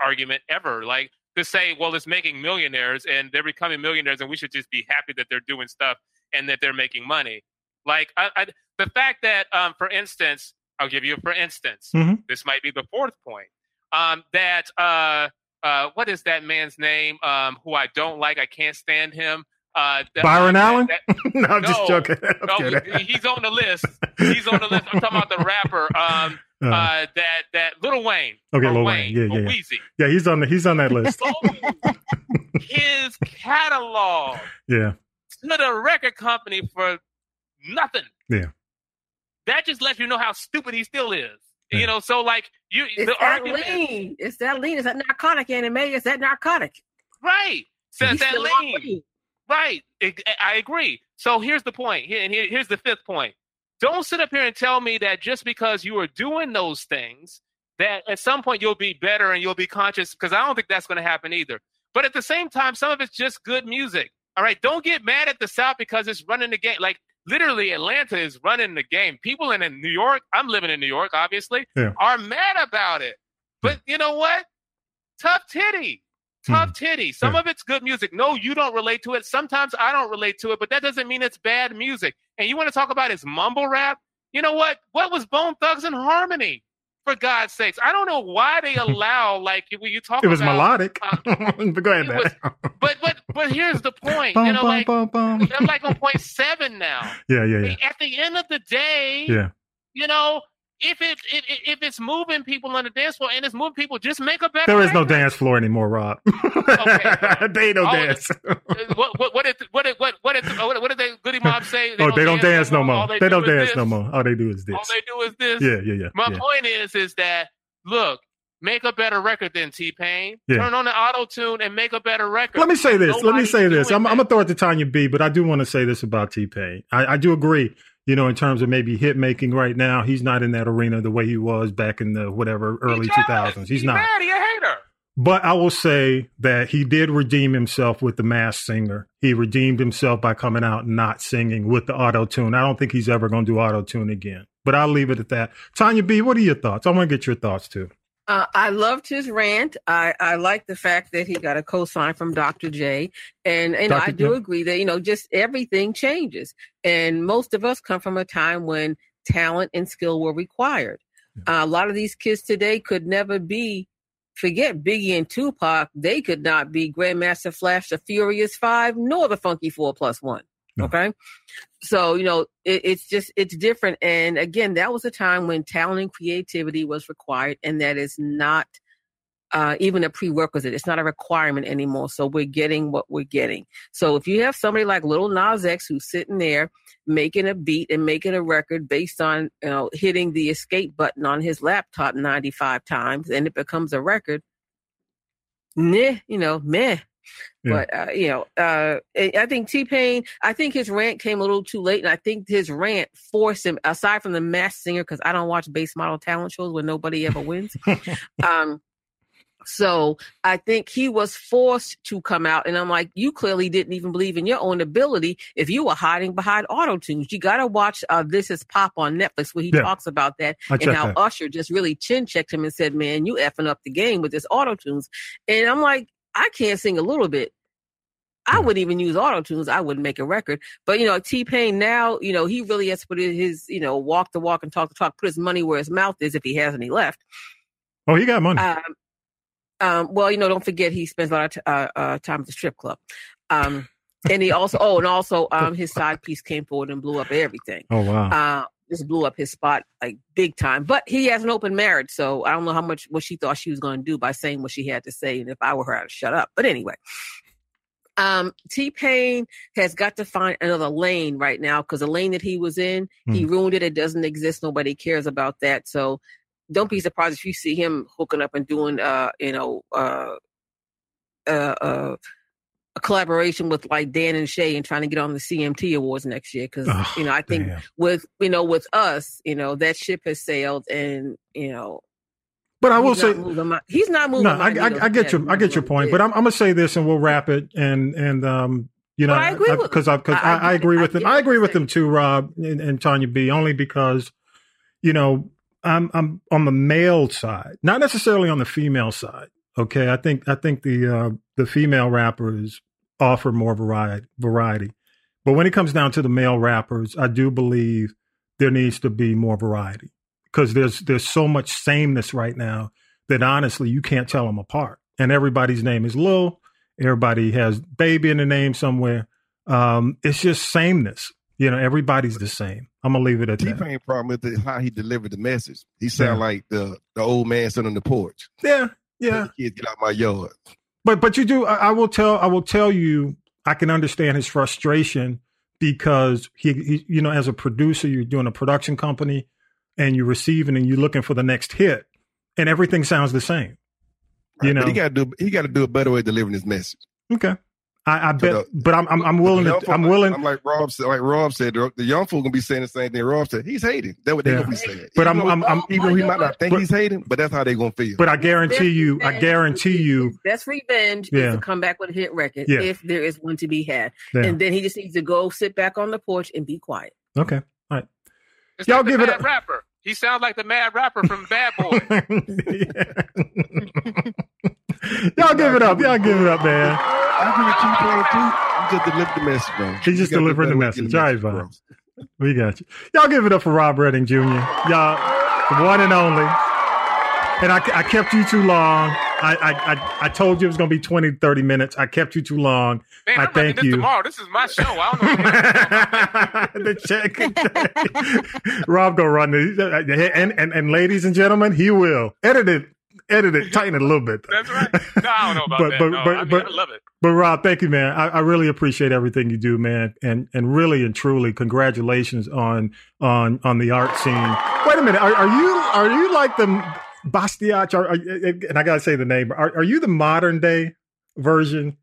D: argument ever. Like to say, well, it's making millionaires and they're becoming millionaires and we should just be happy that they're doing stuff and that they're making money. Like I, I, the fact that, um, for instance, I'll give you a for instance.
B: Mhm.
D: This might be the fourth point. Um, that uh, uh, what is that man's name? Um, who I don't like. I can't stand him. Uh, that-
B: Byron
D: uh,
B: Allen?
D: that- [laughs]
B: no, I'm just joking. [laughs] I'm
D: no,
B: kidding.
D: he's on the list. He's on the list. I'm talking about the rapper. Um, [laughs]
B: Uh,
D: uh, that that Lil Wayne.
B: okay, Lil
D: Wayne,
B: Wayne. Yeah, yeah, yeah.
D: Weezy.
B: Yeah, he's on the he's on that list.
D: His catalog
B: Yeah,
D: to the record company for nothing.
B: yeah.
D: That just lets you know how stupid he still is. You know, so like you,
C: It's
D: the
C: that
D: argument,
C: lean. It's that lean. It's that narcotic anime. It's that narcotic.
D: right? So
C: He's
D: that lean.
C: lean.
D: Right. I, I agree. So here's the point. Here, and here, here's the fifth point. Don't sit up here and tell me that just because you are doing those things, that at some point you'll be better and you'll be conscious, because I don't think that's going to happen either. But at the same time, some of it's just good music. All right. Don't get mad at the South because it's running the game. Like literally, Atlanta is running the game. People in, New York, I'm living in New York, obviously,
B: Yeah.
D: are mad about it. But you know what? Tough titty. Hmm. Tough titty. Some of it's good music. No, you don't relate to it. Sometimes I don't relate to it, but that doesn't mean it's bad music. And you want to talk about his mumble rap? You know what? What was Bone Thugs-n-Harmony? For God's sakes, I don't know why they [laughs] allow like when you talk.
B: It was
D: about,
B: melodic.
D: uh, [laughs]
B: but go ahead,
D: was- but but but here's the point.
B: Bum,
D: you know,
B: bum,
D: like
B: bum, bum.
D: I'm like on point seven now. [laughs]
B: Yeah, yeah, yeah.
D: At the end of the day,
B: Yeah.
D: you know, if it, it it- if it's moving people on the dance floor and it's moving people, just make a better.
B: There is no dance floor anymore, Rob. [laughs] [laughs] they
D: don't
B: dance.
D: Uh, what what what did what what what did what, what did they Goodie Mob say?
B: oh, they don't dance no more. They,
D: do
B: don't dance no more. All they do is this.
D: All they do is this.
B: Yeah, yeah, yeah.
D: My
B: yeah.
D: point is, is that look, make a better record than T Pain.
B: Yeah.
D: Turn on the auto tune and make a better record.
B: Let me say this. Let me say this. I'm, I'm gonna throw it to Tanya B, but I do want to say this about T Pain. I, I do agree. You know, in terms of maybe hit making right now, he's not in that arena the way he was back in the whatever early 2000s. He's not.
D: mad. He a hater.
B: But I will say that he did redeem himself with the Masked Singer. He redeemed himself by coming out not singing with the auto tune. I don't think he's ever going to do auto tune again. But I'll leave it at that. Tanya B, what are your thoughts? I want to get your thoughts too.
C: Uh, I loved his rant. I, I like the fact that he got a co-sign from Dr. J. And, know,
B: Dr.
C: I do
B: J.
C: agree that, you know, just everything changes. And most of us come from a time when talent and skill were required. Uh, a lot of these kids today could never be, forget Biggie and Tupac, they could not be Grandmaster Flash, the Furious Five, nor the Funky Four Plus One. Okay. So, you know, it, it's just, it's different. And again, that was a time when talent and creativity was required, and that is not uh, even a prerequisite. It's not a requirement anymore. So we're getting what we're getting. So if you have somebody like Lil Nas X who's sitting there making a beat and making a record based on, you know, hitting the escape button on his laptop 95 times and it becomes a record, meh, you know, meh.
B: Yeah.
C: But uh, you know, uh, I think T Pain. I think his rant came a little too late, and I think his rant forced him. Aside from the Masked Singer, because I don't watch base model talent shows where nobody ever wins. [laughs] um, so I think he was forced to come out, and I'm like, you clearly didn't even believe in your own ability if you were hiding behind auto tunes. You got to watch uh, This Is Pop on Netflix where he
B: Yeah.
C: talks about that
B: I
C: and how
B: that.
C: Usher just really chin checked him and said, "Man, you effing up the game with this auto tunes." And I'm like, I can't sing a little bit. I wouldn't even use auto tunes. I wouldn't make a record. But you know, T Pain now, you know, he really has to put his, you know, walk the walk and talk the talk, put his money where his mouth is if he has any left.
B: Oh, he got money.
C: Um, um, well, you know, don't forget he spends a lot of t- uh, uh, time at the strip club. Um, and he also, oh, and also, [laughs] um, his side piece came forward and blew up everything.
B: oh, wow.
C: Uh, just blew up his spot like big time. But he has an open marriage, so I don't know how much what she thought she was going to do by saying what she had to say. And if I were her, I'd shut up. But anyway, um, T Pain has got to find another lane right now because the lane that he was in, he ruined it. It doesn't exist. Nobody cares about that. So don't be surprised if you see him hooking up and doing, uh, you know, uh, uh, uh, a collaboration with like Dan and Shay and trying to get on the CMT awards next year because
B: Oh,
C: you know I think
B: damn.
C: with you know with us you know that ship has sailed and you know
B: But I will say,
C: my, he's not moving.
B: no, I, I, I get your, I get your point. But I'm, I'm gonna say this, and we'll wrap it. And and um, you know,
C: Well, I agree with-
B: because I because
C: I-
B: I,
C: I
B: I agree
C: I
B: with him.
C: get
B: I agree with him too, Rob and, and Tanya B. Only because, you know, I'm I'm on the male side, not necessarily on the female side. Okay, I think I think the uh, the female rappers offer more variety variety, but when it comes down to the male rappers, I do believe there needs to be more variety because there's there's so much sameness right now that honestly you can't tell them apart. And everybody's name is Lil. Everybody has baby in the name somewhere. Um, it's just sameness. You know, everybody's the same. I'm gonna leave it at
F: T
B: that.
F: Pain problem with it, how he delivered the message. He sound
B: Yeah.
F: like the the old man sitting on the porch.
B: Yeah, yeah.
F: Kids get out my yard.
B: But but you do. I, I will tell. I will tell you. I can understand his frustration because he, he, you know, as a producer, you're doing a production company, and you're receiving and you're looking for the next hit, and everything sounds the same. You know,
F: he got to do he got to do a better way of delivering his message.
B: okay. I, I bet,
F: the-
B: but I'm I'm, I'm willing to. I'm willing.
F: I'm like Rob said. Like Rob said, the the young fool gonna be saying the same thing. Rob said he's hating. That's what they
B: Yeah.
F: gonna be saying.
B: But
F: even
B: I'm-
F: though,
B: I'm- I'm-
F: even though he might not think
B: But-
F: he's hating, but that's how they gonna feel.
B: But I guarantee you. I guarantee you.
C: His best revenge
B: Yeah.
C: is to come back with a hit record
B: Yeah.
C: if there is one to be had,
B: Yeah.
C: and then he just needs to go sit back on the porch and be quiet.
B: Okay. All right.
D: It's
B: Y'all
D: like the
B: give it
D: mad
B: a-
D: rapper. He sounds like the mad rapper from Bad Boy. [laughs] [laughs] [laughs] [laughs]
B: Y'all give it up. Y'all give it up, man.
F: I give it T Pain too. He just delivered the message, bro.
B: He just
F: gotta
B: delivered the
F: better way to
B: message. All right, Bob. We got you. Y'all give it up for Rob Redding Jr. Y'all, the one and only. and I, I kept you too long. I, I, I, I told you it was going to be 20, 30 minutes. I kept you too long.
D: Man,
B: I
D: I'm running
B: thank you.
D: tomorrow. This is my show. I don't know. [laughs]
B: the check. [laughs] Rob go run the and, and and ladies and gentlemen, he will edit it, edit it, tighten it a little bit.
D: That's right. No, I don't know about
B: But-
D: that.
B: but-
D: no,
B: but-
D: I, mean,
B: but-
D: I love it.
B: But Rob, thank you, man. I, I really appreciate everything you do, man, and and really and truly, congratulations on on on the art scene. Wait a minute, are, are you are you like the Basquiat? And I gotta say the name. Are, are you the modern day version?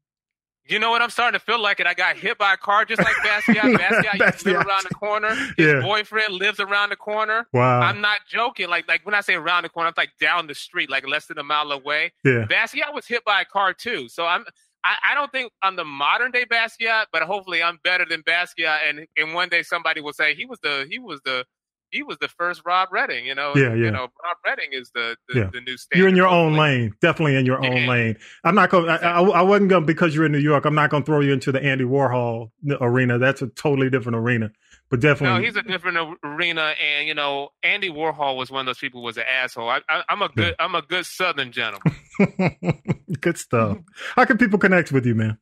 D: You know what? I'm starting to feel like it. I got hit by a car just like Basquiat. [laughs] Basquiat used to live around the corner. His
B: Yeah.
D: boyfriend lives around the corner.
B: Wow.
D: I'm not joking. Like like when I say around the corner, I'm like down the street, like less than a mile away.
B: Yeah.
D: Basquiat was hit by a car too. So I'm I, I don't think I'm the modern day Basquiat, but hopefully I'm better than Basquiat. And and one day somebody will say he was the he was the he was the first Rob Redding. You know.
B: Yeah, yeah.
D: You know, Rob Redding is the the,
B: Yeah.
D: the new standard.
B: You're in your own lane, definitely in your own lane. I'm not going. I, I, I wasn't going because you're in New York. I'm not going to throw you into the Andy Warhol arena. That's a totally different arena. But definitely, No,
D: he's a different arena, and you know, Andy Warhol was one of those people who was an asshole. I, I, I'm a good, I'm a good Southern gentleman. [laughs]
B: good stuff. How can people connect with you, man?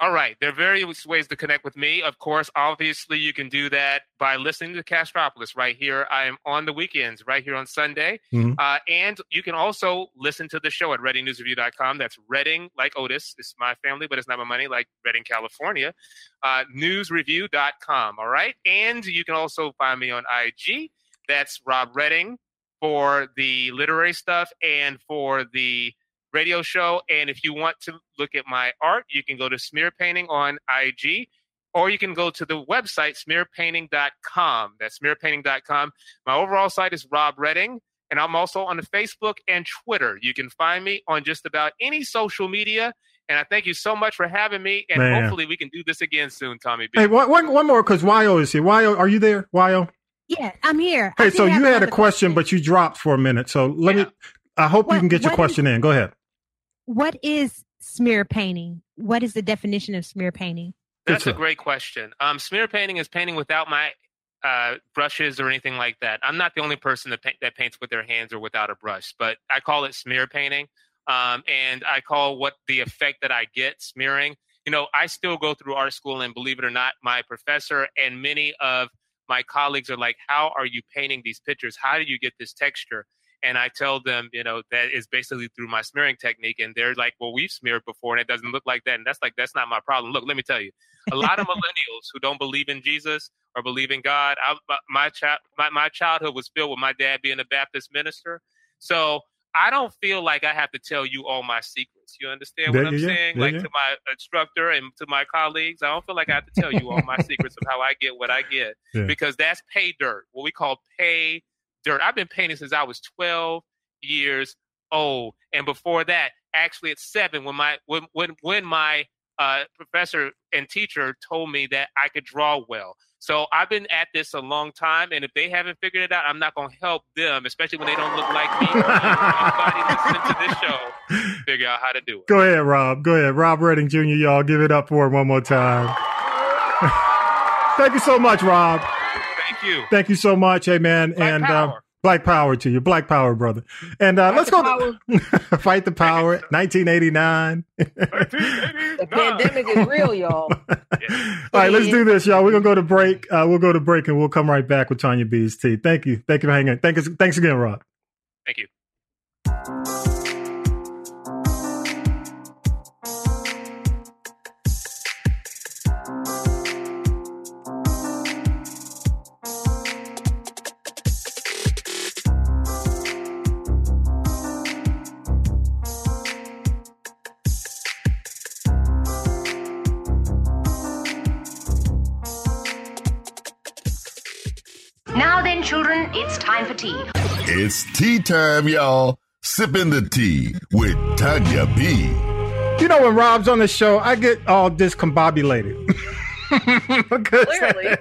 D: All right, there are various ways to connect with me. Of course, obviously, you can do that by listening to Castropolis right here. I am on the weekends, right here on Sunday,
B: Mhm.
D: uh, and you can also listen to the show at ReddingNewsReview.com. That's Redding, like Otis. It's my family, but it's not my money, like Redding, California. Uh, newsreview.com. All right, and you can also find me on IG. That's Rob Redding for the literary stuff and for the radio show. And if you want to look at my art, you can go to Smear Painting on IG, or you can go to the website smearpainting.com. That's smearpainting.com. My overall site is Rob Redding, and I'm also on the Facebook and Twitter. You can find me on just about any social media. And I thank you so much for having me. And
B: Man.
D: hopefully we can do this again soon, Tommy B.
B: Hey, one, one, one more because Yo is here. Yo, are you there? Yo.
E: Yeah, I'm here.
B: Hey, so you had a
E: another
B: question, but you dropped for a minute. So let me. I hope you can get your
E: what
B: question in. Go ahead.
E: What is smear painting? What is the definition of smear painting?
D: That's a great question. Um, smear painting is painting without my uh, brushes or anything like that. I'm not the only person that, paint, that paints with their hands or without a brush, but I call it smear painting. Um, and I call what the effect that I get smearing. You know, I still go through art school, and believe it or not, my professor and many of my colleagues are like, How are you painting these pictures? How do you get this texture? And I tell them, you know, that is basically through my smearing technique. And they're like, well, we've smeared before and it doesn't look like that. And that's like, that's not my problem. Look, let me tell you, a lot of [laughs] millennials who don't believe in Jesus or believe in God, I, my, my, child, my, my childhood was filled with my dad being a Baptist minister. So I don't feel like I have to tell you all my secrets. You understand what I'm saying? like to my instructor and to my colleagues, I don't feel like I have to tell you all my secrets of how I get what I get [laughs]
B: Yeah.
D: because that's pay dirt, what we call pay dirt. I've been painting since I was 12 years old, and before that, actually at seven, when my when when when my uh, professor and teacher told me that I could draw well. So I've been at this a long time, and if they haven't figured it out, I'm not going to help them, especially when they don't look like me. Anybody listening to this show, [laughs] figure out how to do it.
B: Go ahead, Rob. Go ahead. Rob Redding Jr., y'all. Give it up for him one more time. [laughs] Thank you so much, Rob.
D: Thank you.
B: Thank you so much. Hey, man. and Uh, Black Power to you. Black Power, brother. And uh, let's go. To, [laughs] Fight the Power, 1989.
C: The pandemic is real, y'all. [laughs]
B: All right, let's do this, y'all. We're gonna go to break. Uh, we'll go to break, and we'll come right back with Tanya B's tea. Thank you, thank you for hanging. Thank you, thanks again, Rob.
D: Thank you.
M: It's tea
A: time, y'all. Sipping the tea with Tanya B.
B: You know, when Rob's on the show, I get all discombobulated. [laughs] because,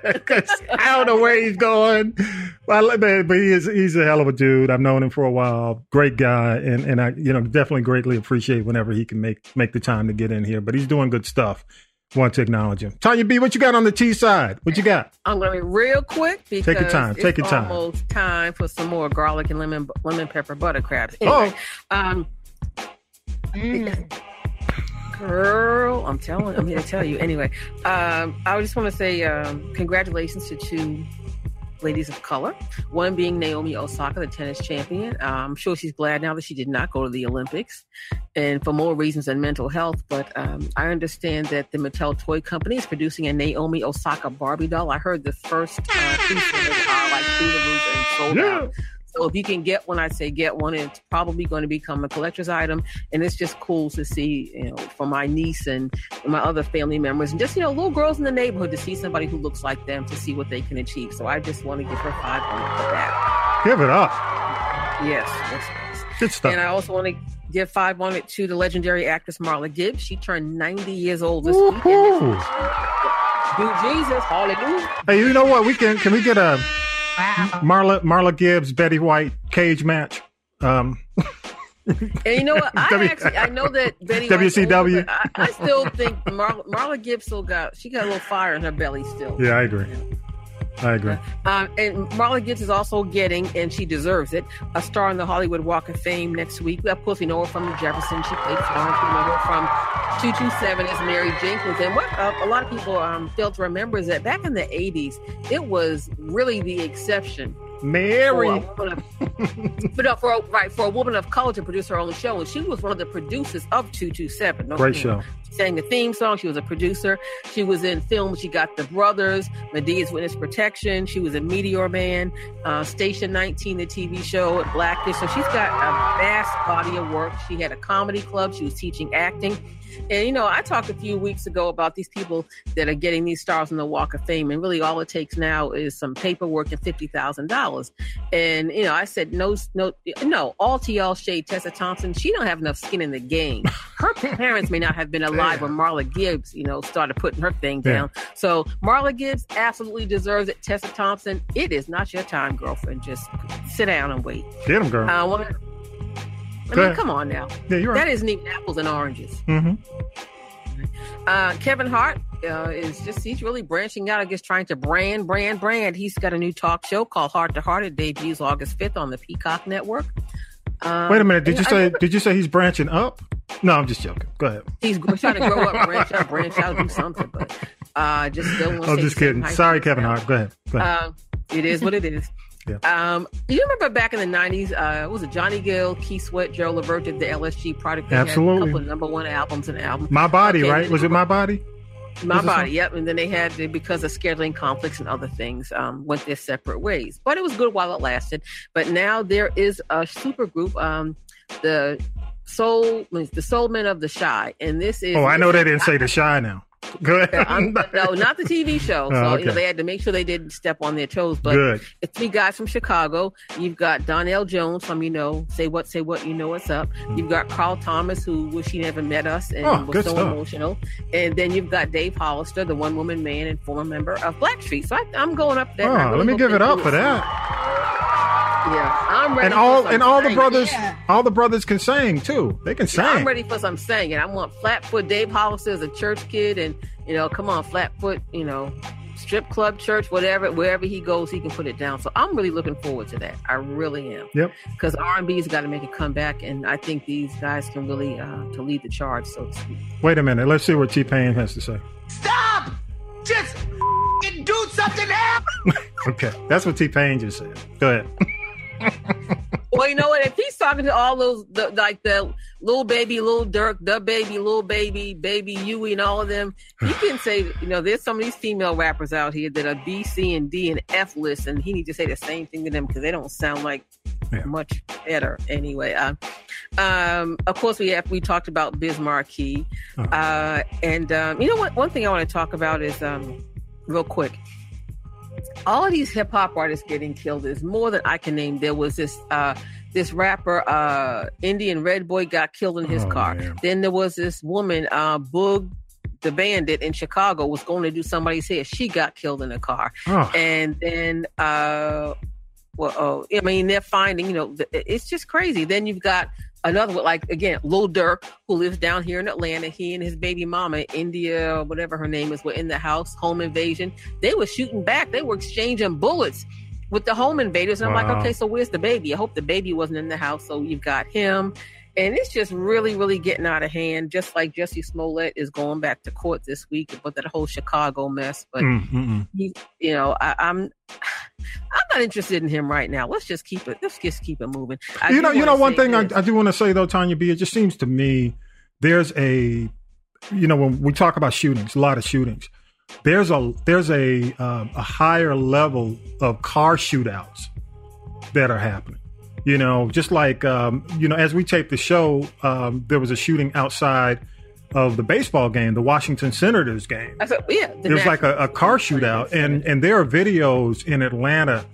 B: because [laughs] I don't know where he's going. Well, but but he is, he's a hell of a dude. I've known him for a while. Great guy. And, and I, you know, definitely greatly appreciate whenever he can make, make the time to get in here. But he's doing good stuff. Want to acknowledge him. Tanya B, what you got on the T side? What you got?
C: I'm going to be real quick because
B: Take your time. Take your time.
C: almost time for some more garlic and lemon lemon pepper butter crabs. Anyway, um, girl, I'm telling, I'm here to tell you. Anyway, um, I just want to say um, congratulations to two ladies of color. One being Naomi Osaka, the tennis champion. Uh, I'm sure she's glad now that she did not go to the Olympics, and for more reasons than mental health. But um, I understand that the Mattel Toy Company is producing a Naomi Osaka Barbie doll. I heard the first uh, piece of it are like through the roof and sold out. So if you can get one, I say get one. It's probably going to become a collector's item, and it's just cool to see, you know, for my niece and my other family members, and just you know, little girls in the neighborhood to see somebody who looks like them to see what they can achieve. So I just want to give her five on it for that.
B: Give it up.
C: Yes, yes.
B: Good stuff.
C: And I also want to give five on it to the legendary actress Marla Gibbs. She turned 90 years old this week.
B: Woohoo.
C: Do Jesus, hallelujah.
B: Hey, you know what? We can can we get a Marla Marla Gibbs Betty White cage match? Um,
C: And you know what? I
B: W-
C: actually I know that Betty
B: WCW.
C: older, I, I still think Marla, Marla Gibbs still got she got a little fire in her belly still.
B: yeah, I agree. I agree.
C: Um, and Marla Gibbs is also getting, and she deserves it, a star in the Hollywood Walk of Fame next week. Of course, we know her from Jefferson. She played Florence. We know her from 227 as Mary Jenkins. And what uh, a lot of people um, fail to remember is that back in the 80s, it was really the exception.
B: Mary.
C: For of, but [laughs] no, for a, right for a woman of color to produce her own show, and she was one of the producers of 227.
B: Great show.
C: Sang the theme song. She was a producer. She was in films. She got The Brothers, Madea's Witness Protection. She was in Meteor Man, uh, Station 19, the TV show, Blackish. So she's got a vast body of work. She had a comedy club. She was teaching acting. And you know, I talked a few weeks ago about these people that are getting these stars on the Walk of Fame, and really all it takes now is some paperwork and fifty thousand dollars. And you know, I said no, no, no. All to y'all shade Tessa Thompson. She don't have enough skin in the game. Her [laughs] parents may not have been alive when Marla Gibbs, you know, started putting her thing
B: Yeah.
C: down. So Marla Gibbs absolutely deserves it. Tessa Thompson, it is not your time, girlfriend. Just sit down and wait.
B: Get him, girl.
C: I want. I mean, come on now.
B: Yeah, you're right.
C: That isn't even apples and oranges.
B: hmm
C: Uh, Kevin Hart uh, is just, he's really branching out, I guess, trying to brand, brand, brand. He's got a new talk show called Hart to Heart. It debuts August 5th on the Peacock Network. Um,
B: Wait a minute. Did you
C: I
B: say did you say he's branching up? No, I'm just joking. Go ahead.
C: He's trying to grow up, branch out, branch out, do something, but uh, just still
B: I'm
C: to
B: just kidding. Sorry, Kevin. Hart. Go ahead. Go ahead.
C: Um, it is what it is.
B: Yeah.
C: Um, you remember back in the '90s? Uh, was it Johnny Gill, Keith Sweat, Joe Levert did the LSG product?
B: Absolutely.
C: a couple of number one albums and albums.
B: my body,
C: Okay,
B: right? Was it my body?
C: My body, yep. And then they had to, because of scheduling conflicts and other things, um, went their separate ways. But it was good while it lasted. But now there is a super group, um, the Soul, the Soul Men of the Chi, and this is.
B: Oh, I know they didn't say the Chi now. [laughs] Go ahead.
C: No, not the TV show. [laughs] Oh, so
B: Oh,
C: you know, they had to make sure they didn't step on their toes. But
B: Good.
C: it's three guys from Chicago. You've got Donell Jones from you know, say what, say what, you know what's up. You've got Carl Thomas who wish he never met us and
B: Oh,
C: was so
B: stuff.
C: emotional. And then you've got Dave Hollister, the one woman man and former member of Blackstreet. So I, I'm going up there.
B: Oh,
C: really
B: let me give it up for that.
C: Yeah, I'm ready.
B: And
C: for
B: all
C: some
B: and all the
C: singing.
B: brothers, all the brothers can sing too. They can
C: Yeah, I'm ready for some singing. I want Flatfoot Dave Hollister as a church kid, and you know, come on, Flatfoot, you know, strip club, church, whatever, wherever he goes, he can put it down. So I'm really looking forward to that. I really am.
B: Yep.
C: Because R&B's got to make a comeback, and I think these guys can really uh, to lead the charge, so to speak.
B: Wait a minute. Let's see what T Pain has to say.
L: Stop! Just f***ing [laughs] do something else! [laughs]
B: Okay, that's what T Pain just said. Go ahead. [laughs]
C: Well, you know what? If he's talking to all those, the, like the little baby, Lil Durk, the baby, little baby, baby Huey, and all of them, he can [sighs] say, you know, there's some of these female rappers out here that are B, C, and D and F list, and he needs to say the same thing to them because they don't sound like much better anyway. Uh, um, of course, we have we talked about Biz Markie, uh, and um, you know what? One thing I want to talk about is um, real quick all of these hip hop artists getting killed is more than I can name. There was this uh this rapper uh Indian Red Boy got killed in his
B: Oh,
C: car.
B: man.
C: Then there was this woman uh Boog the bandit in Chicago was going to do somebody's hair. She got killed in a car.
B: Oh.
C: And then uh well, oh, I mean, they're finding, you know, it's just crazy. Then you've got another one, like again, Lil Durk, who lives down here in Atlanta. He and his baby mama, India, whatever her name is, were in the house. Home invasion. They were shooting back. They were exchanging bullets with the home invaders. And I'm
B: Wow.
C: like, okay, so where's the baby? I hope the baby wasn't in the house. So you've got him. And it's just really, really getting out of hand. Just like Jussie Smollett is going back to court this week about that whole Chicago mess. But
B: Mm, mm-mm.
C: he, you know, I, I'm, I'm not interested in him right now. Let's just keep it. Let's just keep it moving. I
B: you know, you know, one thing I. I do want to say though, Tanya B, it just seems to me there's a, you know, when we talk about shootings, a lot of shootings, there's a there's a um, a higher level of car shootouts that are happening. You know, just like um, you know, as we tape the show, um, there was a shooting outside of the baseball game, the Washington Senators game.
C: I said, yeah, the
B: There was like a, a car shootout, and and there are videos in Atlanta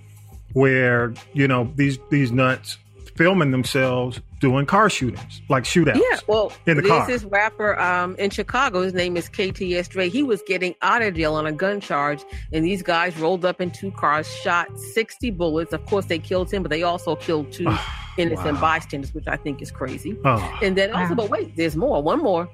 B: where you know these these nuts filming themselves doing car shootings, like shootouts.
C: Yeah, well,
B: in the
C: there's
B: car.
C: this rapper um, in Chicago. His name is KTS Dre. He was getting out of jail on a gun charge, and these guys rolled up in two cars, shot 60 bullets. Of course, they killed him, but they also killed two [sighs] innocent
B: wow.
C: bystanders, which I think is crazy.
B: Oh.
C: And then also,
E: Wow.
C: but wait, there's more. One more.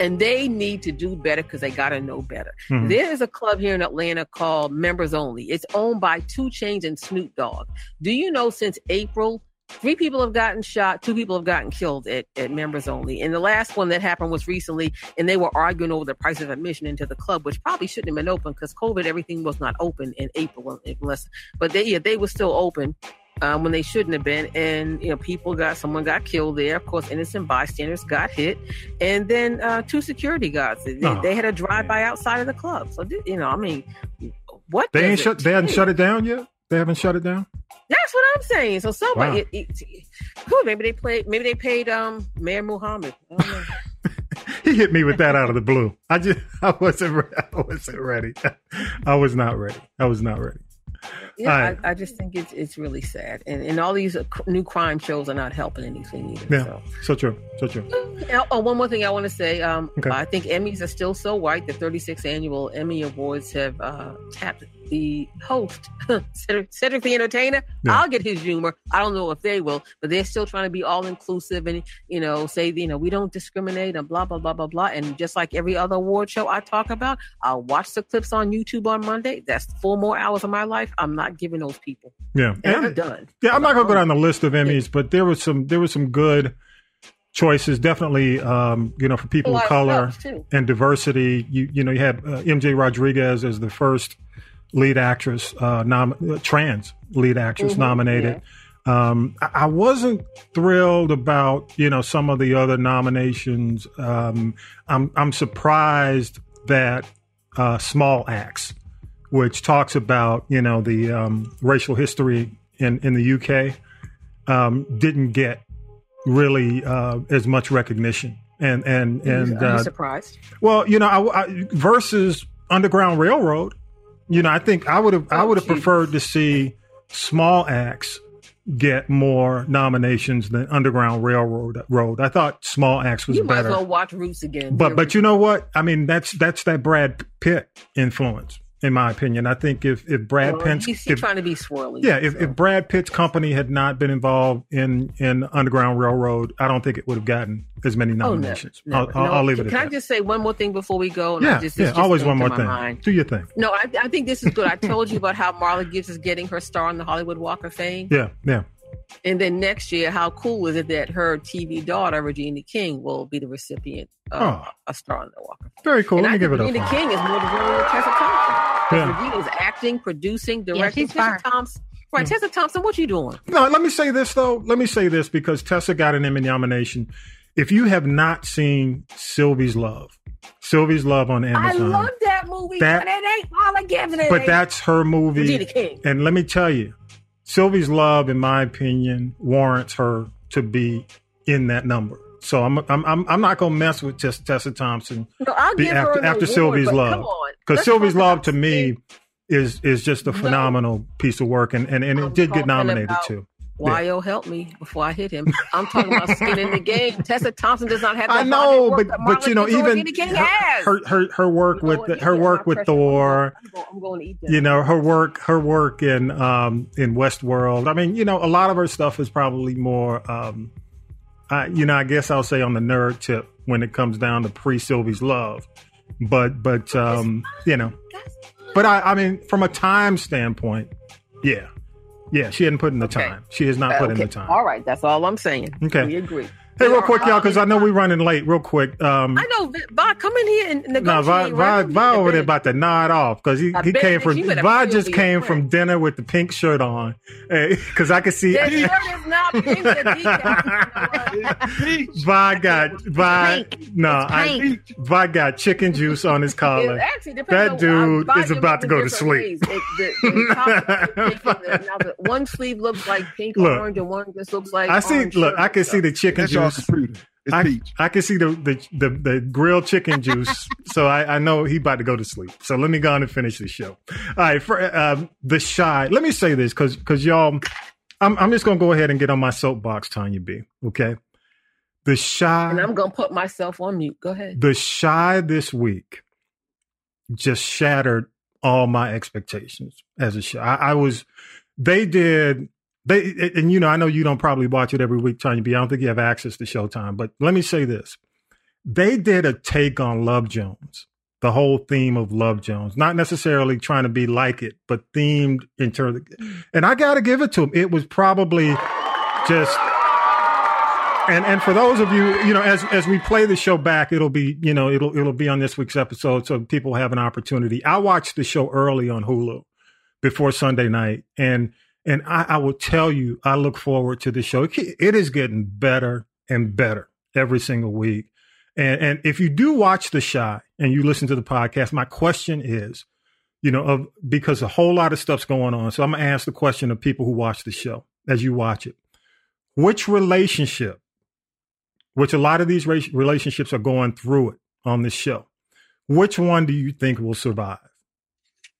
C: And they need to do better because they got to know better.
B: Mhm.
C: There is a club here in Atlanta called Members Only. It's owned by 2 Chainz and Snoop Dogg. Do you know since April, three people have gotten shot, two people have gotten killed at, at Members Only. And the last one that happened was recently, and they were arguing over the price of admission into the club, which probably shouldn't have been open because COVID, everything was not open in April, unless, but they, yeah, they were still open um, when they shouldn't have been. And you know, people got someone got killed there. Of course, innocent bystanders got hit, and then uh, two security guards. They,
B: Oh,
C: they had a drive by outside of the club. So you know, I mean, what
B: They ain't shut. They haven't shut it down yet. They haven't shut it down.
C: That's what I'm saying. So somebody,
B: Wow.
C: it, it, whew, maybe they played. Maybe they paid um Mayor Muhammad. I don't know. [laughs]
B: He hit me with that out of the blue. I just, [laughs] I wasn't, I wasn't ready. [laughs] I was not ready. I was not ready.
C: Yeah. I, I just think it's it's really sad, and and all these uh, new crime shows are not helping anything either.
B: Yeah,
C: So.
B: so true, so true.
C: Oh, one more thing I want to say. Um,
B: Okay.
C: I think Emmys are still so white. The 36th annual Emmy Awards have uh, tapped the host, [laughs] Cedric, Cedric the Entertainer.
B: Yeah.
C: I'll get his humor. I don't know if they will, but they're still trying to be all inclusive and you know say you know we don't discriminate and blah blah blah blah blah. And just like every other award show I talk about, I'll watch the clips on YouTube on Monday. That's four more hours of my life. I'm not giving those people.
B: Yeah,
C: And I'm done.
B: Yeah, I'm not gonna go down the list of Emmys, but there was some there was some good choices. Definitely, um, you know, for people of
C: of
B: color and diversity. You you know, you had uh, MJ Rodriguez as the first lead actress, uh, nom- trans lead actress
C: Mhm,
B: nominated. Um, I, I wasn't thrilled about you know some of the other nominations. Um, I'm I'm surprised that uh, Small Axe, which talks about you know the um, racial history in in the UK, um, didn't get really uh, as much recognition. And and and uh,
C: surprised?
B: well, you know, I, I, versus Underground Railroad, you know, I think I would have I
C: Oh,
B: would have preferred to see Small Axe get more nominations than Underground Railroad. Road. I thought Small Axe was
C: You might
B: better.
C: as well watch Roots again.
B: But
C: Here
B: but you know what? I mean, that's that's that Brad Pitt influence, in my opinion. I think if if Brad
C: Well,
B: Pitt's
C: he's
B: if,
C: trying to be swirly.
B: yeah, if, if Brad Pitt's company had not been involved in in Underground Railroad, I don't think it would have gotten as many
C: Oh,
B: nominations.
C: never.
B: I'll, I'll,
C: No,
B: I'll leave it
C: can, can
B: that.
C: I just say one more thing before we go? And I
B: yeah,
C: just,
B: yeah. Always one more thing.
C: mind.
B: Do your thing.
C: No, I, I think this is good. I told you about how Marla Gibbs is getting her star on the Hollywood Walk of Fame.
B: Yeah, yeah.
C: And then next year, how cool is it that her TV daughter, Regina King, will be the recipient of
B: Oh.
C: a star on the Walk?
B: Very cool.
C: And
B: Let
C: I
B: me give it up.
C: Regina. King is more deserving than Tessa Thompson.
B: Yeah.
C: Regina is acting, producing, directing.
E: she's
C: Tessa
E: fine.
C: Thompson. Right, Tessa Thompson, what you doing?
B: No, let me say this though. Let me say this because Tessa got an Emmy nomination. If you have not seen Sylvie's Love, Sylvie's Love on Amazon.
C: I love that movie,
B: That-
C: but it ain't Marla Gibbs. it
B: but
C: ain't
B: that's her movie.
C: Regina King.
B: And let me tell you, Sylvie's Love, in my opinion, warrants her to be in that number. So I'm I'm I'm, I'm not gonna mess with Tessa, Tessa Thompson
C: No, I'll give her
B: after
C: an
B: after
C: award,
B: Sylvie's Love because Sylvie's Love to me is is just a phenomenal piece of work, and and, and it
C: I'm
B: did get nominated
C: about-
B: too.
C: Yo, help me before I hit him. I'm talking about skin in the game. [laughs] Tessa Thompson does not have that
B: I know, but but you know, even her, her her her work with the, her work with Thor,
C: I'm going, I'm going to eat that.
B: you know, her work her work in um in Westworld. I mean, you know, a lot of her stuff is probably more um I, you know, I guess I'll say on the nerd tip when it comes down to pre Sylvie's love, but but um, you know, but I, I mean, from a time standpoint, yeah, yeah, she hadn't put in the time. She has not put in the time.
C: All right, that's all I'm saying.
B: Okay.
C: we agree.
B: Hey, real quick, y'all, because I know we're running late. Real quick, um,
C: I know, Vi, come in here and
B: no,
C: negotiate.
B: Vi, Vi,
C: right?
B: Vi over there about to nod off because he,
C: I
B: he
C: bet
B: came from
C: you better
B: Vi
C: feel
B: just
C: the
B: came
C: effect.
B: from dinner with the pink shirt on [laughs] Hey, because I could see
C: That [laughs] shirt is not pink. The decal.
B: Vi got Vi no I
C: pink.
B: Vi got chicken juice on his collar.
C: It actually depends
B: That
C: on-
B: dude
C: I-
B: is
C: Vi
B: about to go to
C: different ways.
B: sleep.
C: It- the- the top is pink and the- [laughs] now the one sleeve looks like pink
B: Look.
C: orange, and one just looks like
B: I see.
C: orange
B: Look,
C: sugar.
B: I can see the chicken
F: That's y'all
B: juice.
F: Computer. It's
B: I,
F: peach.
B: I can see the the, the, the grilled chicken juice, so I, I know he about to go to sleep. So let me go on and finish the show. All right, for um, the Chi. Let me say this because because y'all, I'm I'm just gonna go ahead and get on my soapbox, Tanya B. Okay, the Chi.
C: and I'm gonna put myself on mute. Go ahead.
B: The Chi this week just shattered all my expectations as a show. I, I was, they did, they, and you know, I know you don't probably watch it every week, Tanya B. I don't think you have access to Showtime, but let me say this. They did a take on Love Jones, the whole theme of Love Jones, not necessarily trying to be like it, but themed in terms of, mm. and I got to give it to them. It was probably just and and for those of you, you know, as as we play the show back, it'll be you know it'll it'll be on this week's episode, so people have an opportunity. I watched the show early on Hulu before Sunday night, and and I, I will tell you, I look forward to the show. It, is getting better and better every single week. And and if you do watch the Chi and you listen to the podcast, my question is, you know, of because a whole lot of stuff's going on. So I'm gonna ask the question of people who watch the show as you watch it. Which relationship which a lot of these relationships are going through it on this show. Which one do you think will survive?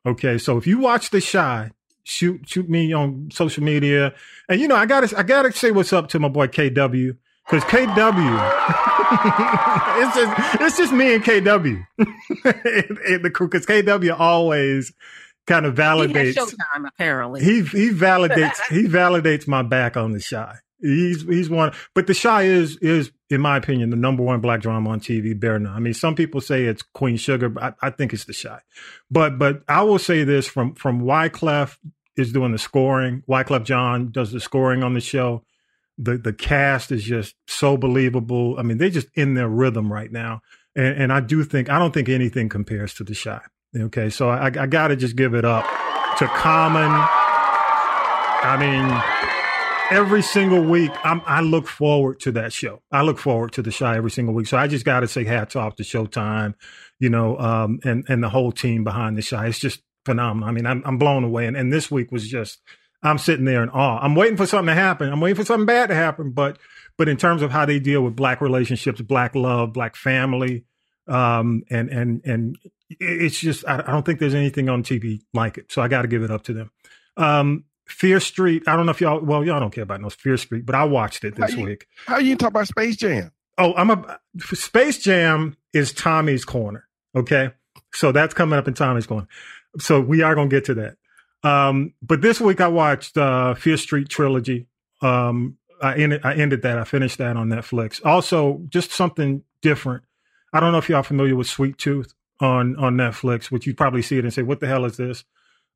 B: Okay, so if you watch The Chi, shoot shoot me on social media, and you know I gotta I gotta say what's up to my boy KW because KW, [laughs] it's just it's just me and KW, and [laughs] the crew because KW always kind of
C: He has
B: validates
C: Showtime apparently.
B: he he validates [laughs] he validates my back on the Chi. He's he's one, but the Chi is is in my opinion the number one black drama on TV. Bear none. I mean, some people say it's Queen Sugar, but I, I think it's the Chi. But but I will say this from from Wyclef is doing the scoring. Wyclef Jean does the scoring on the show. The the cast is just so believable. I mean, they're just in their rhythm right now, and and I do think I don't think anything compares to the Chi. Okay, so I I got to just give it up to Common. I mean, every single week, I'm, I look forward to that show. I look forward to the show every single week. So I just got to say hats off to Showtime, you know, um, and and the whole team behind the show. It's just phenomenal. I mean, I'm, I'm blown away. And, and this week was just, I'm sitting there in awe. I'm waiting for something to happen. I'm waiting for something bad to happen. But but in terms of how they deal with black relationships, black love, black family, um, and and and it's just I, I don't think there's anything on TV like it. So I got to give it up to them. Um, Fear Street. I don't know if y'all. Well, y'all don't care about no Fear Street, but I watched it this
F: How you-
B: week.
F: How are you talk about Space Jam?
B: Oh, I'm a Space Jam is Tommy's corner. Okay, so that's coming up in Tommy's corner. So we are gonna get to that. Um, but this week I watched uh, Fear Street trilogy. Um, I ended, I ended that. I finished that on Netflix. Also, just something different. I don't know if y'all familiar with Sweet Tooth on on Netflix, which you probably see it and say, "What the hell is this?"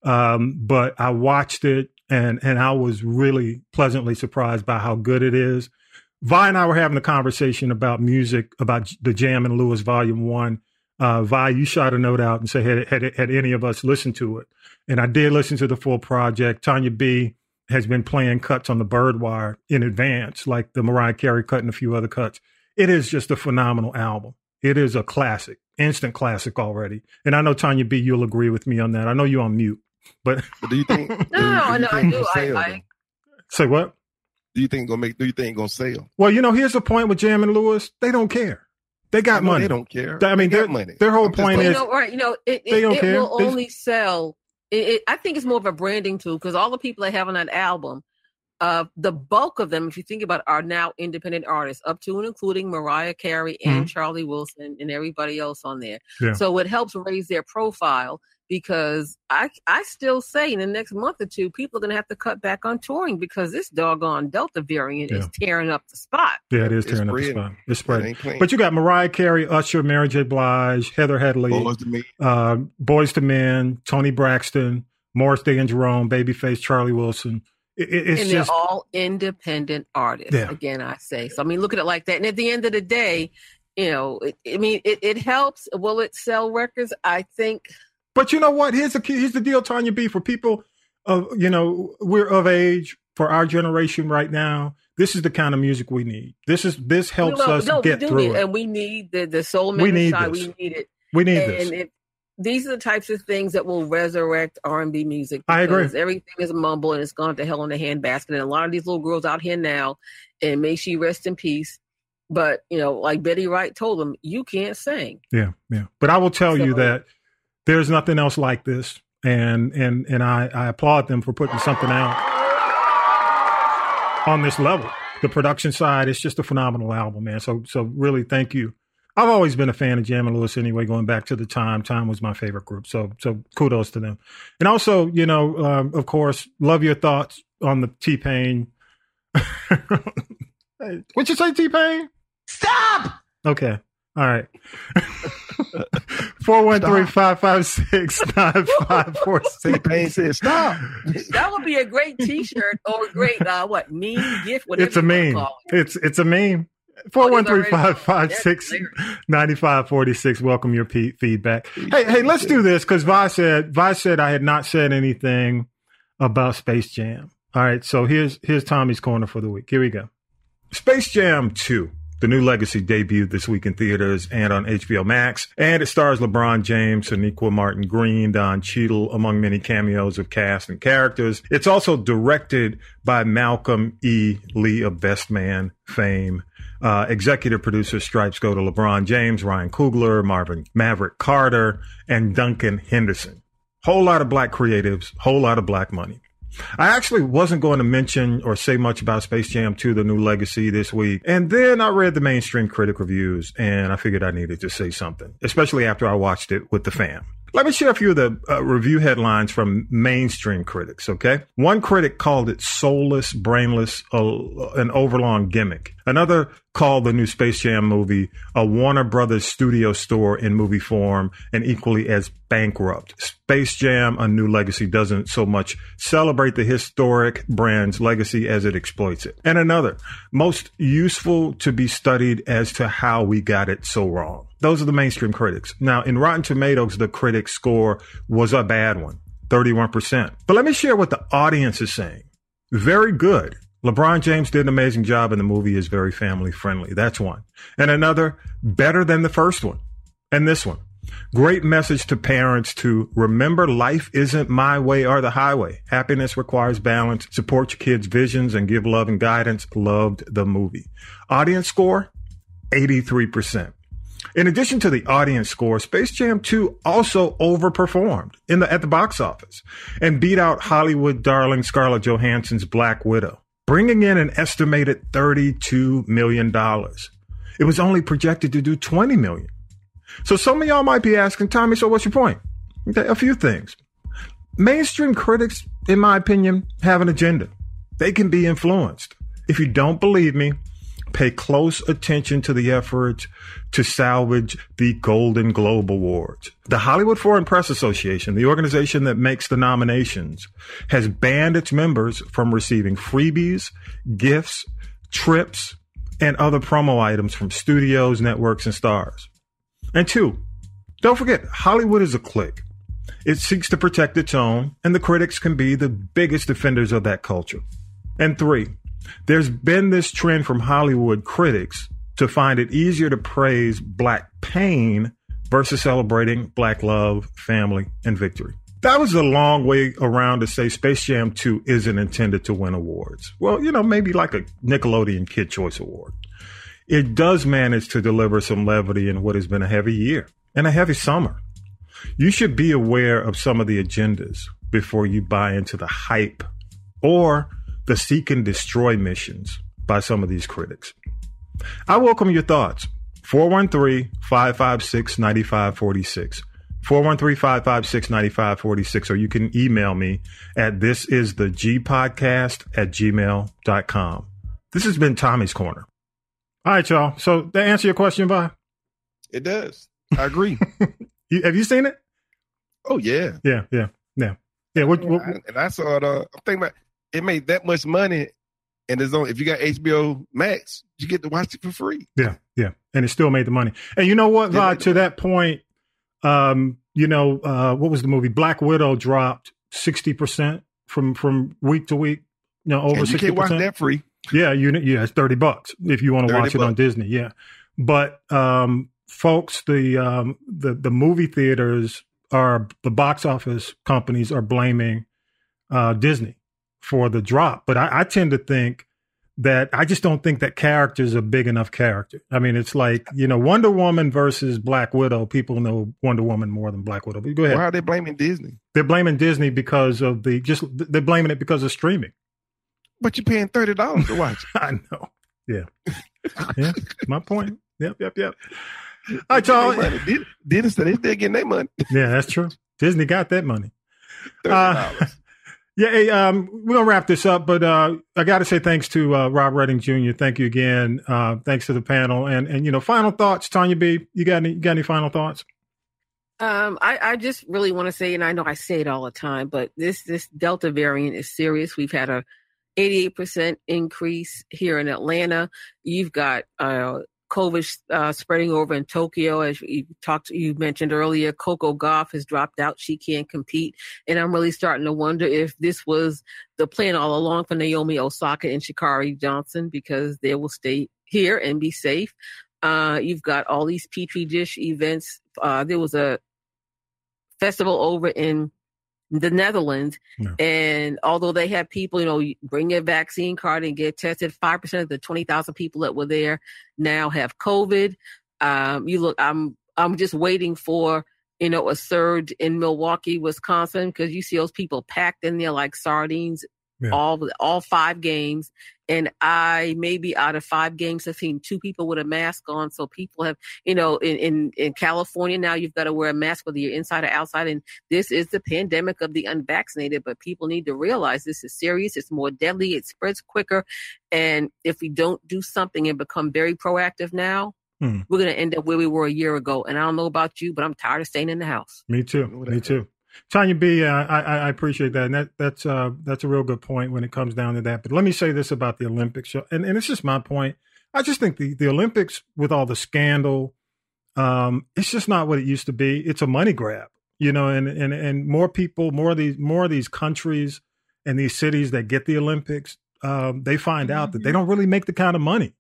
B: Um, but I watched it and and I was really pleasantly surprised by how good it is. Vi and I were having a conversation about music, about the Jam and Lewis Volume One. Uh, Vi, you shot a note out and said, had, had, had any of us listened to it? And I did listen to the full project. Tanya B has been playing cuts on the Birdwire in advance, like the Mariah Carey cut and a few other cuts. It is just a phenomenal album. It is a classic, instant classic already. And I know Tanya B, you'll agree with me on that. I know you're on mute, but,
F: But do you think? [laughs]
C: No, no, no, I do. I,
F: sell,
C: I,
F: though?
B: say what?
F: Do you think gonna make? Do you think gonna sell?
B: Well, you know, here's the point with Jam and Lewis. They don't care. They got money.
F: They don't care.
B: I mean,
F: They
B: their,
F: money.
B: their whole
F: I'm just
B: point
C: you
B: is
C: know, right? You know, it,
B: They
C: it,
B: don't
C: it
B: care.
C: will
B: They just-
C: only sell. It, it, I think it's more of a branding tool because all the people that have on that album, uh, the bulk of them, if you think about, it, are now independent artists, up to and including Mariah Carey and Charlie Wilson and everybody else on there.
B: Yeah.
C: So it helps raise their profile. Because I I still say in the next month or two, people are going to have to cut back on touring because this doggone Delta variant is tearing up the spot.
B: Yeah, it is
F: It's
B: tearing up the spot. It's spreading.
F: ain't clean.
B: But you got Mariah Carey, Usher, Mary J. Blige, Heather Headley,
F: Boys to me.
B: uh, Boyz II Men, Toni Braxton, Morris Day and Jerome, Babyface, Charlie Wilson. It, it- it's
C: and
B: just
C: they're all independent artists.
B: Yeah.
C: Again, I say so. I mean, look at it like that. And at the end of the day, you know, it, I mean, it, it helps. Will it sell records? I think
B: But you know what? Here's the key. Here's the deal, Tanya B. For people of you know, we're of age for our generation right now. This is the kind of music we need. This is this helps
C: no,
B: us
C: no,
B: get through
C: need,
B: it.
C: and we need the the soul
B: We need
C: side.
B: this.
C: We need it.
B: We need
C: and
B: this.
C: It, these are the types of things that will resurrect R and B music.
B: I agree.
C: because Everything is mumble and it's gone to hell in a handbasket. And a lot of these little girls out here now, and may she rest in peace. But you know, like Betty Wright told them, you can't sing.
B: Yeah, yeah. But I will tell you that there's nothing else like this, and and and I, I applaud them for putting something out on this level. The production side, it's just a phenomenal album, man. So so really, thank you. I've always been a fan of Jam and Lewis anyway, going back to the time. Time was my favorite group. So so kudos to them. And also, you know, um, of course, love your thoughts on the T Pain. [laughs] What'd you say, T Pain?
L: Stop!
B: Okay. All right. [laughs] 413-556-9546.
F: Stop.
C: That would be a great T-shirt or a great uh, what mean gift. Whatever
B: It's a
C: you
B: meme.
C: call it.
B: It's it's a meme.
C: Oh,
B: 413-556-9546. Welcome your pe- feedback. Hey, hey, let's do this because Vi said Vi said I had not said anything about Space Jam. All right, so here's here's Tommy's corner for the week. Here we go. Space Jam 2. The new legacy debuted this week in theaters and on HBO Max, and it stars LeBron James, Sonequa Martin Green, Don Cheadle, among many cameos of cast and characters. It's also directed by Malcolm E. Lee of Best Man fame. Uh, executive producer stripes go to LeBron James, Ryan Coogler, Marvin Maverick Carter, and Duncan Henderson. Whole lot of black creatives, whole lot of black money. I actually wasn't going to mention or say much about Space Jam 2, the new legacy this week. And then I read the mainstream critic reviews and I figured I needed to say something, especially after I watched it with the fam. Let me share a few of the uh, review headlines from mainstream critics, okay? One critic called it soulless, brainless, uh, an overlong gimmick. Another called the new Space Jam movie a Warner Brothers studio store in movie form and equally as bankrupt. Space Jam, A New Legacy doesn't so much celebrate the historic brand's legacy as it exploits it. And another, most useful to be studied as to how we got it so wrong. Those are the mainstream critics. Now, in Rotten Tomatoes, the critic score was a bad one, 31%. But let me share what the audience is saying. Very good. LeBron James did an amazing job and the movie is very family friendly. That's one. And another, better than the first one. And this one, great message to parents to remember life isn't my way or the highway. Happiness requires balance. Support your kids' visions and give love and guidance. Loved the movie. Audience score, 83%. In addition to the audience score, Space Jam 2 also overperformed in the, at the box office and beat out Hollywood darling Scarlett Johansson's Black Widow, bringing in an estimated $32 million. It was only projected to do 20 million. So some of y'all might be asking, Tommy, so what's your point? Okay, a few things. Mainstream critics, in my opinion, have an agenda. They can be influenced. If you don't believe me, pay close attention to the efforts to salvage the Golden Globe Awards. The Hollywood Foreign Press Association, the organization that makes the nominations, has banned its members from receiving freebies, gifts, trips, and other promo items from studios, networks, and stars. And two, don't forget, Hollywood is a clique. It seeks to protect its own, and the critics can be the biggest defenders of that culture. And three, there's been this trend from Hollywood critics to find it easier to praise black pain versus celebrating black love, family, and victory. That was a long way around to say Space Jam 2 isn't intended to win awards. Well, you know, maybe like a Nickelodeon Kid Choice Award. It does manage to deliver some levity in what has been a heavy year and a heavy summer. You should be aware of some of the agendas before you buy into the hype or the seek and destroy missions by some of these critics. I welcome your thoughts. 413 556 9546. 413-556-9546 or you can email me at this is the G podcast at gmail.com. This has been Tommy's Corner. All right, y'all. So to answer your question, bye.
F: It does. I agree. [laughs]
B: You, have you seen it?
F: oh yeah.
B: Yeah, yeah, yeah. Yeah, what, what,
F: I- and I saw it. Uh, I'm thinking about it made that much money, and there's only if you got HBO Max, you get to watch it for free.
B: Yeah, yeah, and it still made the money. And you know what,
F: Yeah,
B: Vi,
F: made the
B: to that point, um, you know, uh, what was the movie? Black Widow dropped sixty percent from from week to week. You know, over sixty
F: can't watch
B: percent.
F: that free.
B: Yeah, you yeah, it's thirty bucks if you want to
F: 30
B: watch it on. Disney. Yeah, but um, folks, the um, the the movie theaters are the box office companies are blaming uh, Disney for the drop. But I, I tend to think that I just don't think that character's a big enough character. I mean, it's like you know Wonder Woman versus Black Widow. People know Wonder Woman more than Black Widow. But go ahead.
F: Why are they blaming Disney?
B: They're blaming Disney because of the just they're blaming it because of streaming.
F: But you're paying thirty dollars to watch. [laughs]
B: I know. Yeah. [laughs] yeah. My point. Yep. Yep. Yep. All right, y'all.
F: They Disney said they still getting their money.
B: Yeah, that's true. Disney got that money. [laughs]
F: Thirty
B: Uh,
F: dollars.
B: Yeah, hey, um, we're gonna wrap this up, but uh, I got to say thanks to uh, Rob Redding Jr. Thank you again. Uh, thanks to the panel, and and you know, final thoughts, Tanya B. You got any? You got any final thoughts?
C: Um, I, I just really want to say, and I know I say it all the time, but this this Delta variant is serious. We've had a 88% increase here in Atlanta. You've got uh, COVID uh, spreading over in Tokyo, as you talked, you mentioned earlier. Coco Gauff has dropped out; she can't compete, and I'm really starting to wonder if this was the plan all along for Naomi Osaka and Shikari Johnson because they will stay here and be safe. Uh, you've got all these petri dish events. Uh, there was a festival over in the Netherlands,
B: Yeah.
C: and although they had people, you know, bring your vaccine card and get tested. Five percent of the twenty thousand people that were there now have COVID. Um, you look, I'm I'm just waiting for you know a surge in Milwaukee, Wisconsin, because you see those people packed in there like sardines.
B: Yeah.
C: All all five games, and I maybe out of five games have seen two people with a mask on. So people have, you know, in in, in California now you've got to wear a mask whether you're inside or outside, and this is the pandemic of the unvaccinated. But people need to realize this is serious. It's more deadly. It spreads quicker, and if we don't do something and become very proactive now,
B: Hmm.
C: we're going to end up where we were a year ago. And I don't know about you, but I'm tired of staying in the house.
B: Me too. Me too. Tanya B, uh, I, I appreciate that, and that that's uh, that's a real good point when it comes down to that. But let me say this about the Olympics, and and it's just my point. I just think the the Olympics, with all the scandal, um, it's just not what it used to be. It's a money grab, you know, and and and more people, more of these more of these countries and these cities that get the Olympics, um, they find out that they don't really make the kind of money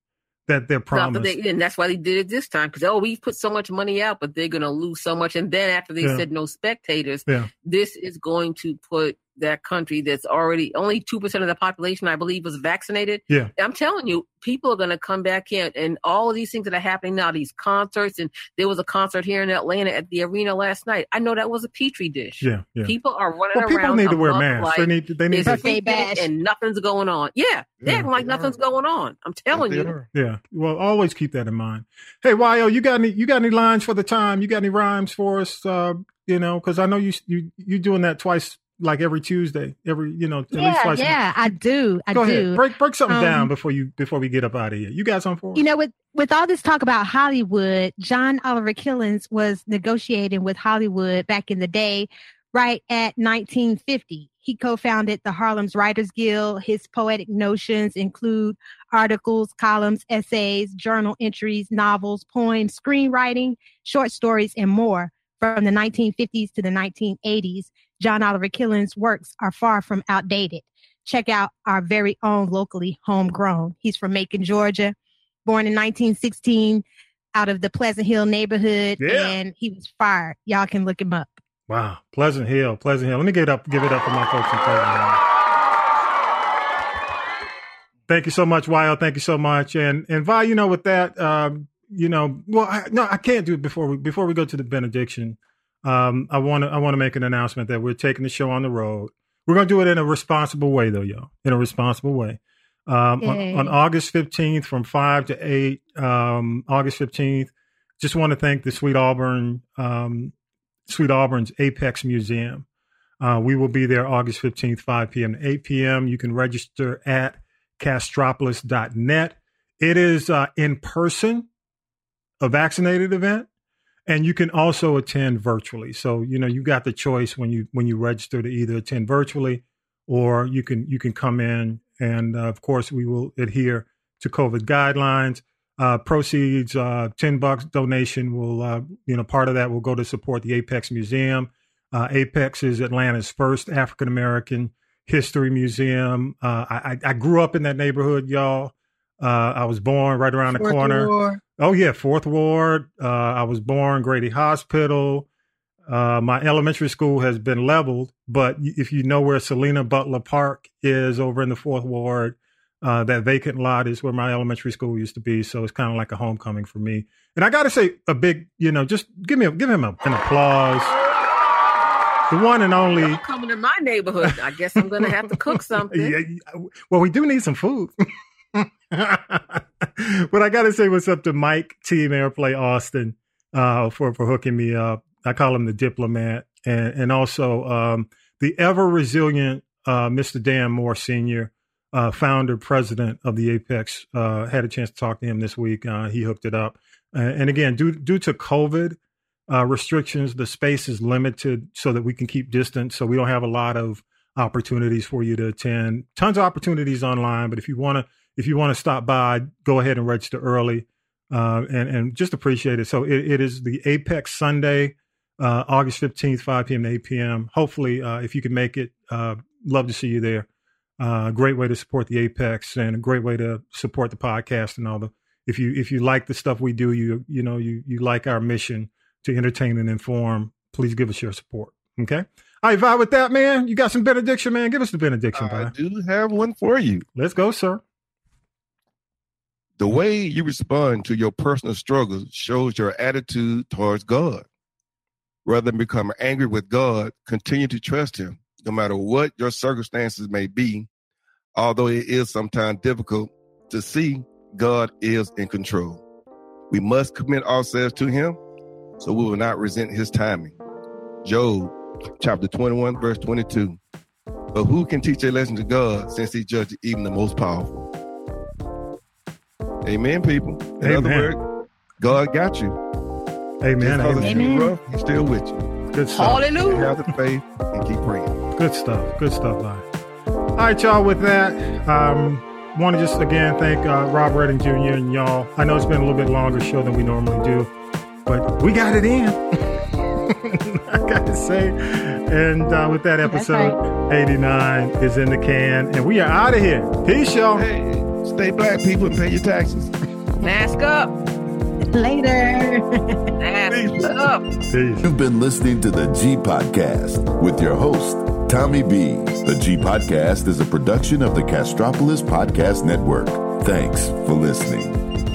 B: that they're
C: that
B: promised.
C: they- and that's why they did it this time because oh, we put so much money out, but they're going to lose so much. And then after they
B: Yeah.
C: said no spectators,
B: Yeah.
C: this is going to put that country that's already only two percent of the population, I believe, was vaccinated.
B: Yeah.
C: I'm telling you, people are going to come back in, and all of these things that are happening now, these concerts, and there was a concert here in Atlanta at the arena last night. I know that was a petri dish.
B: Yeah, yeah.
C: People are running
B: Well, people
C: around.
B: need to wear
C: amok
B: masks. They need to- they need
C: it's
B: to-
C: a weekend and nothing's going on. Yeah, they're
B: Yeah,
C: acting like nothing's going on. I'm telling you.
B: Yeah. Well, always keep that in mind. Hey, Yo, you got any? You got any lines for the time? You got any rhymes for us? Uh, you know, because I know you you you doing that twice, like every Tuesday, every you know, at least
E: Yeah, yeah, I do. I
B: Go
E: do.
B: ahead, break break something
E: Um,
B: down before you before we get up out of here. You got something for us?
E: You know, with with all this talk about Hollywood, John Oliver Killens was negotiating with Hollywood back in the day, right at 1950. He co-founded the Harlem's Writers Guild. His poetic notions include articles, columns, essays, journal entries, novels, poems, screenwriting, short stories, and more. From the 1950s to the 1980s, John Oliver Killens' works are far from outdated. Check out our very own locally homegrown. He's from Macon, Georgia, born in 1916 out of the Pleasant Hill neighborhood,
B: Yeah.
E: and he was fired. Y'all can look him up.
B: Wow, Pleasant Hill, Pleasant Hill. Let me get up, give it up for my folks in Pleasant Hill. Thank you so much, Wild. Thank you so much. And and Vi, you know, with that, um, you know, well, I, no, I can't do it before we before we go to the benediction. Um, I want to I want to make an announcement that we're taking the show on the road. We're going to do it in a responsible way, though, y'all. In a responsible way. Um, on, on August fifteenth, from five to eight, um, August fifteenth. Just want to thank the Sweet Auburn um, Sweet Auburn's Apex Museum. Uh, we will be there August 15th, 5 p.m. to 8 p.m. You can register at castropolis.net. It is uh, in person, a vaccinated event, and you can also attend virtually. So you know you got the choice when you when you register to either attend virtually or you can you can come in, and uh, of course we will adhere to COVID guidelines. Uh, proceeds, uh, ten bucks donation will uh, you know part of that will go to support the Apex Museum. Uh, Apex is Atlanta's first African American history museum. Uh, I, I grew up in that neighborhood, y'all. Uh, I was born right around the corner.
C: Ward.
B: Oh yeah, Fourth Ward. Uh, I was born Grady Hospital. Uh, my elementary school has been leveled, but if you know where Selena Butler Park is over in the Fourth Ward, uh, that vacant lot is where my elementary school used to be. So it's kind of like a homecoming for me. And I got to say, a big, you know, just give me, a, give him a, an applause. The one and only.
C: Y'all coming to my neighborhood. I guess I'm gonna have to cook [laughs] something.
B: Yeah, yeah. well, we do need some food. [laughs] [laughs] but I got to say what's up to Mike Team Airplay Austin uh, for for hooking me up. I call him the diplomat, and and also um, the ever resilient uh, Mr. Dan Moore Senior, uh, founder president of the Apex. Uh, had a chance to talk to him this week. Uh, he hooked it up, and again, due due to COVID uh, restrictions, the space is limited so that we can keep distance. So we don't have a lot of opportunities for you to attend. Tons of opportunities online, but if you want to if you want to stop by, go ahead and register early uh, and and just appreciate it. So it, it is the Apex Sunday, uh, August fifteenth, five p.m. to eight p.m. Hopefully, uh, if you can make it, uh, love to see you there. Uh, great way to support the Apex and a great way to support the podcast and all the. If you if you like the stuff we do, you you know you you like our mission to entertain and inform. Please give us your support. Okay. All right, vibe with that, man. You got some benediction, man. Give us the benediction,
F: I
B: bud.
F: do have one for you.
B: Let's go, sir.
F: The way you respond to your personal struggles shows your attitude towards God. Rather than become angry with God, continue to trust Him, no matter what your circumstances may be. Although it is sometimes difficult to see, God is in control. We must commit ourselves to Him so we will not resent His timing. Job chapter 21, verse 22. But who can teach a lesson to God since He judges even the most powerful? Amen, people. In other
B: Amen.
F: words, God got you.
B: Amen.
F: Just 'cause it's
B: Amen.
F: rough, He's still with you.
B: Good stuff.
C: Hallelujah.
F: Have the faith and keep praying.
B: Good stuff. Good stuff, bud. All right, y'all. With that, um, want to just again thank uh, Rob Redding Jr. and y'all. I know it's been a little bit longer show than we normally do, but we got it in. [laughs] I gotta say. And uh, with that, episode 89 is in the can, and we are out of here. Peace, y'all.
F: Hey, stay black, people, and pay your taxes.
C: Mask up.
E: Later.
C: Mask up.
B: Peace.
A: You've been listening to the G Podcast with your host, Tommy B. The G Podcast is a production of the Castropolis Podcast Network. Thanks for listening.